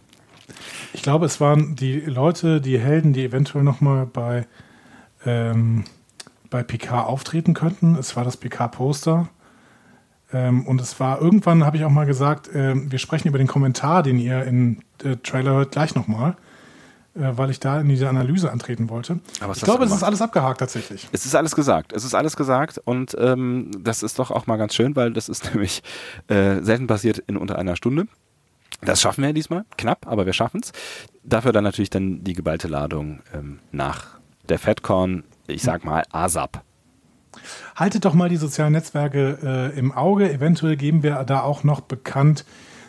Ich glaube, es waren die Leute, die Helden, die eventuell nochmal bei, ähm, bei PK auftreten könnten. Es war das PK-Poster. Ähm, und es war irgendwann, habe ich auch mal gesagt, ähm, wir sprechen über den Kommentar, den ihr im äh, Trailer hört, gleich nochmal, äh, weil ich da in diese Analyse antreten wollte. Aber ich glaube, es ist alles abgehakt tatsächlich. Es ist alles gesagt. Es ist alles gesagt und ähm, das ist doch auch mal ganz schön, weil das ist (laughs) nämlich äh, selten passiert in unter einer Stunde. Das schaffen wir diesmal, knapp, aber wir schaffen es. Dafür dann natürlich dann die geballte Ladung ähm, nach der FedCon, ich sag mal ASAP. Haltet doch mal die sozialen Netzwerke äh, im Auge. Eventuell geben wir da auch noch bekannt,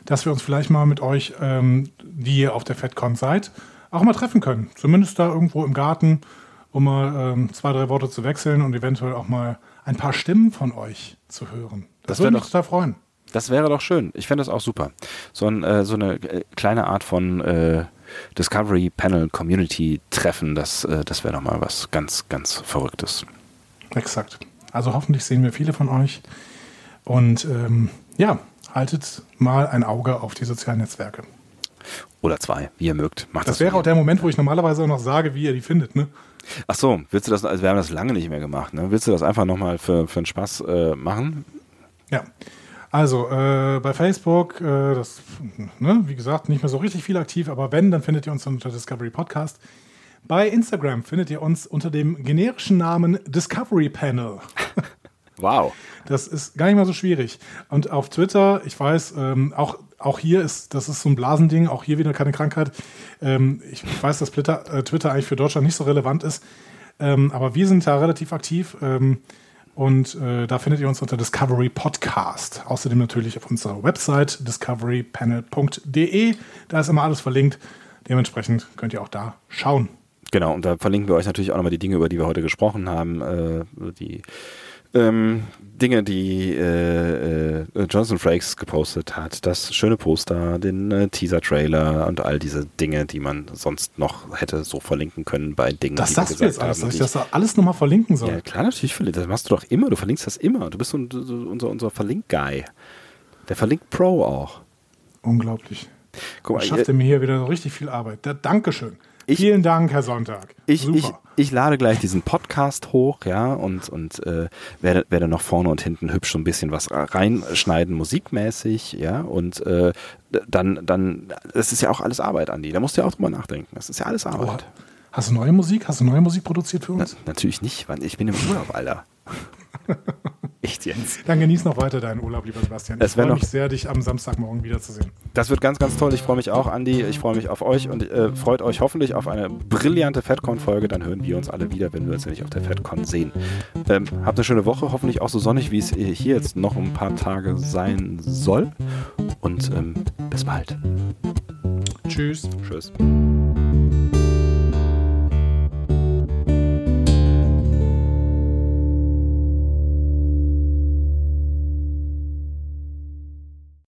dass wir uns vielleicht mal mit euch, ähm, die ihr auf der FedCon seid, auch mal treffen können. Zumindest da irgendwo im Garten, um mal ähm, zwei, drei Worte zu wechseln und eventuell auch mal ein paar Stimmen von euch zu hören. Das, Das würde mich total freuen. Das wäre doch schön. Ich fände das auch super. So, ein, äh, so eine äh, kleine Art von äh, Discovery Panel Community Treffen, das, äh, das wäre doch mal was ganz, ganz Verrücktes. Exakt. Also hoffentlich sehen wir viele von euch. Und ähm, ja, haltet mal ein Auge auf die sozialen Netzwerke. Oder zwei, wie ihr mögt. Macht Das wie wäre auch der Moment, wo ich normalerweise auch noch sage, wie ihr die findet. Ne? Ach so, willst du das, also wir haben das lange nicht mehr gemacht, ne? Willst du das einfach nochmal für, für einen Spaß äh, machen? Ja. Also äh, bei Facebook, äh, das, ne, wie gesagt, nicht mehr so richtig viel aktiv, aber wenn, dann findet ihr uns unter Discovery Podcast. Bei Instagram findet ihr uns unter dem generischen Namen Discovery Panel. (laughs) Wow. Das ist gar nicht mal so schwierig. Und auf Twitter, ich weiß, ähm, auch, auch hier ist, das ist so ein Blasending, auch hier wieder keine Krankheit. Ähm, ich weiß, dass Twitter, äh, Twitter eigentlich für Deutschland nicht so relevant ist. Ähm, aber wir sind da relativ aktiv. Ähm, und äh, da findet ihr uns unter Discovery Podcast. Außerdem natürlich auf unserer Website discoverypanel.de. Da ist immer alles verlinkt. Dementsprechend könnt ihr auch da schauen. Genau, und da verlinken wir euch natürlich auch nochmal die Dinge, über die wir heute gesprochen haben, äh, die ähm, Dinge, die äh, äh, Jonathan Frakes gepostet hat, das schöne Poster, den äh, Teaser-Trailer und all diese Dinge, die man sonst noch hätte so verlinken können bei Dingen, Das die sagst wir du gesagt jetzt alles, haben. dass ich das alles nochmal verlinken soll. ja, klar, natürlich. Das machst du doch immer. Du verlinkst das immer. Du bist so, unser, unser Verlink-Guy. Der Verlink Pro auch. Unglaublich. Guck mal, Schafft er mir hier wieder so richtig viel Arbeit. Da, Dankeschön. Ich- Vielen Dank, Herr Sonntag. ich, ich, Super. ich lade gleich diesen Podcast hoch, ja, und, und äh, werde, werde noch vorne und hinten hübsch so ein bisschen was reinschneiden, musikmäßig, ja, und äh, dann, dann, das ist ja auch alles Arbeit, Andi. Da musst du ja auch drüber nachdenken. Das ist ja alles Oh, Arbeit. hast du neue Musik? Hast du neue Musik produziert für Na, uns? natürlich nicht, weil ich bin im Urlaub, Alter. (laughs) Echt jetzt. Dann genieß noch weiter deinen Urlaub, lieber Sebastian. Es Ich freue mich sehr, dich am Samstagmorgen wiederzusehen. Das wird ganz, ganz toll. Ich freue mich auch, Andi. Ich freue mich auf euch und äh, freut euch hoffentlich auf eine brillante FedCon-Folge. Dann hören wir uns alle wieder, wenn wir uns nämlich auf der FedCon sehen. Ähm, habt eine schöne Woche, hoffentlich auch so sonnig, wie es hier jetzt noch ein paar Tage sein soll. Und ähm, bis bald. Tschüss. Tschüss.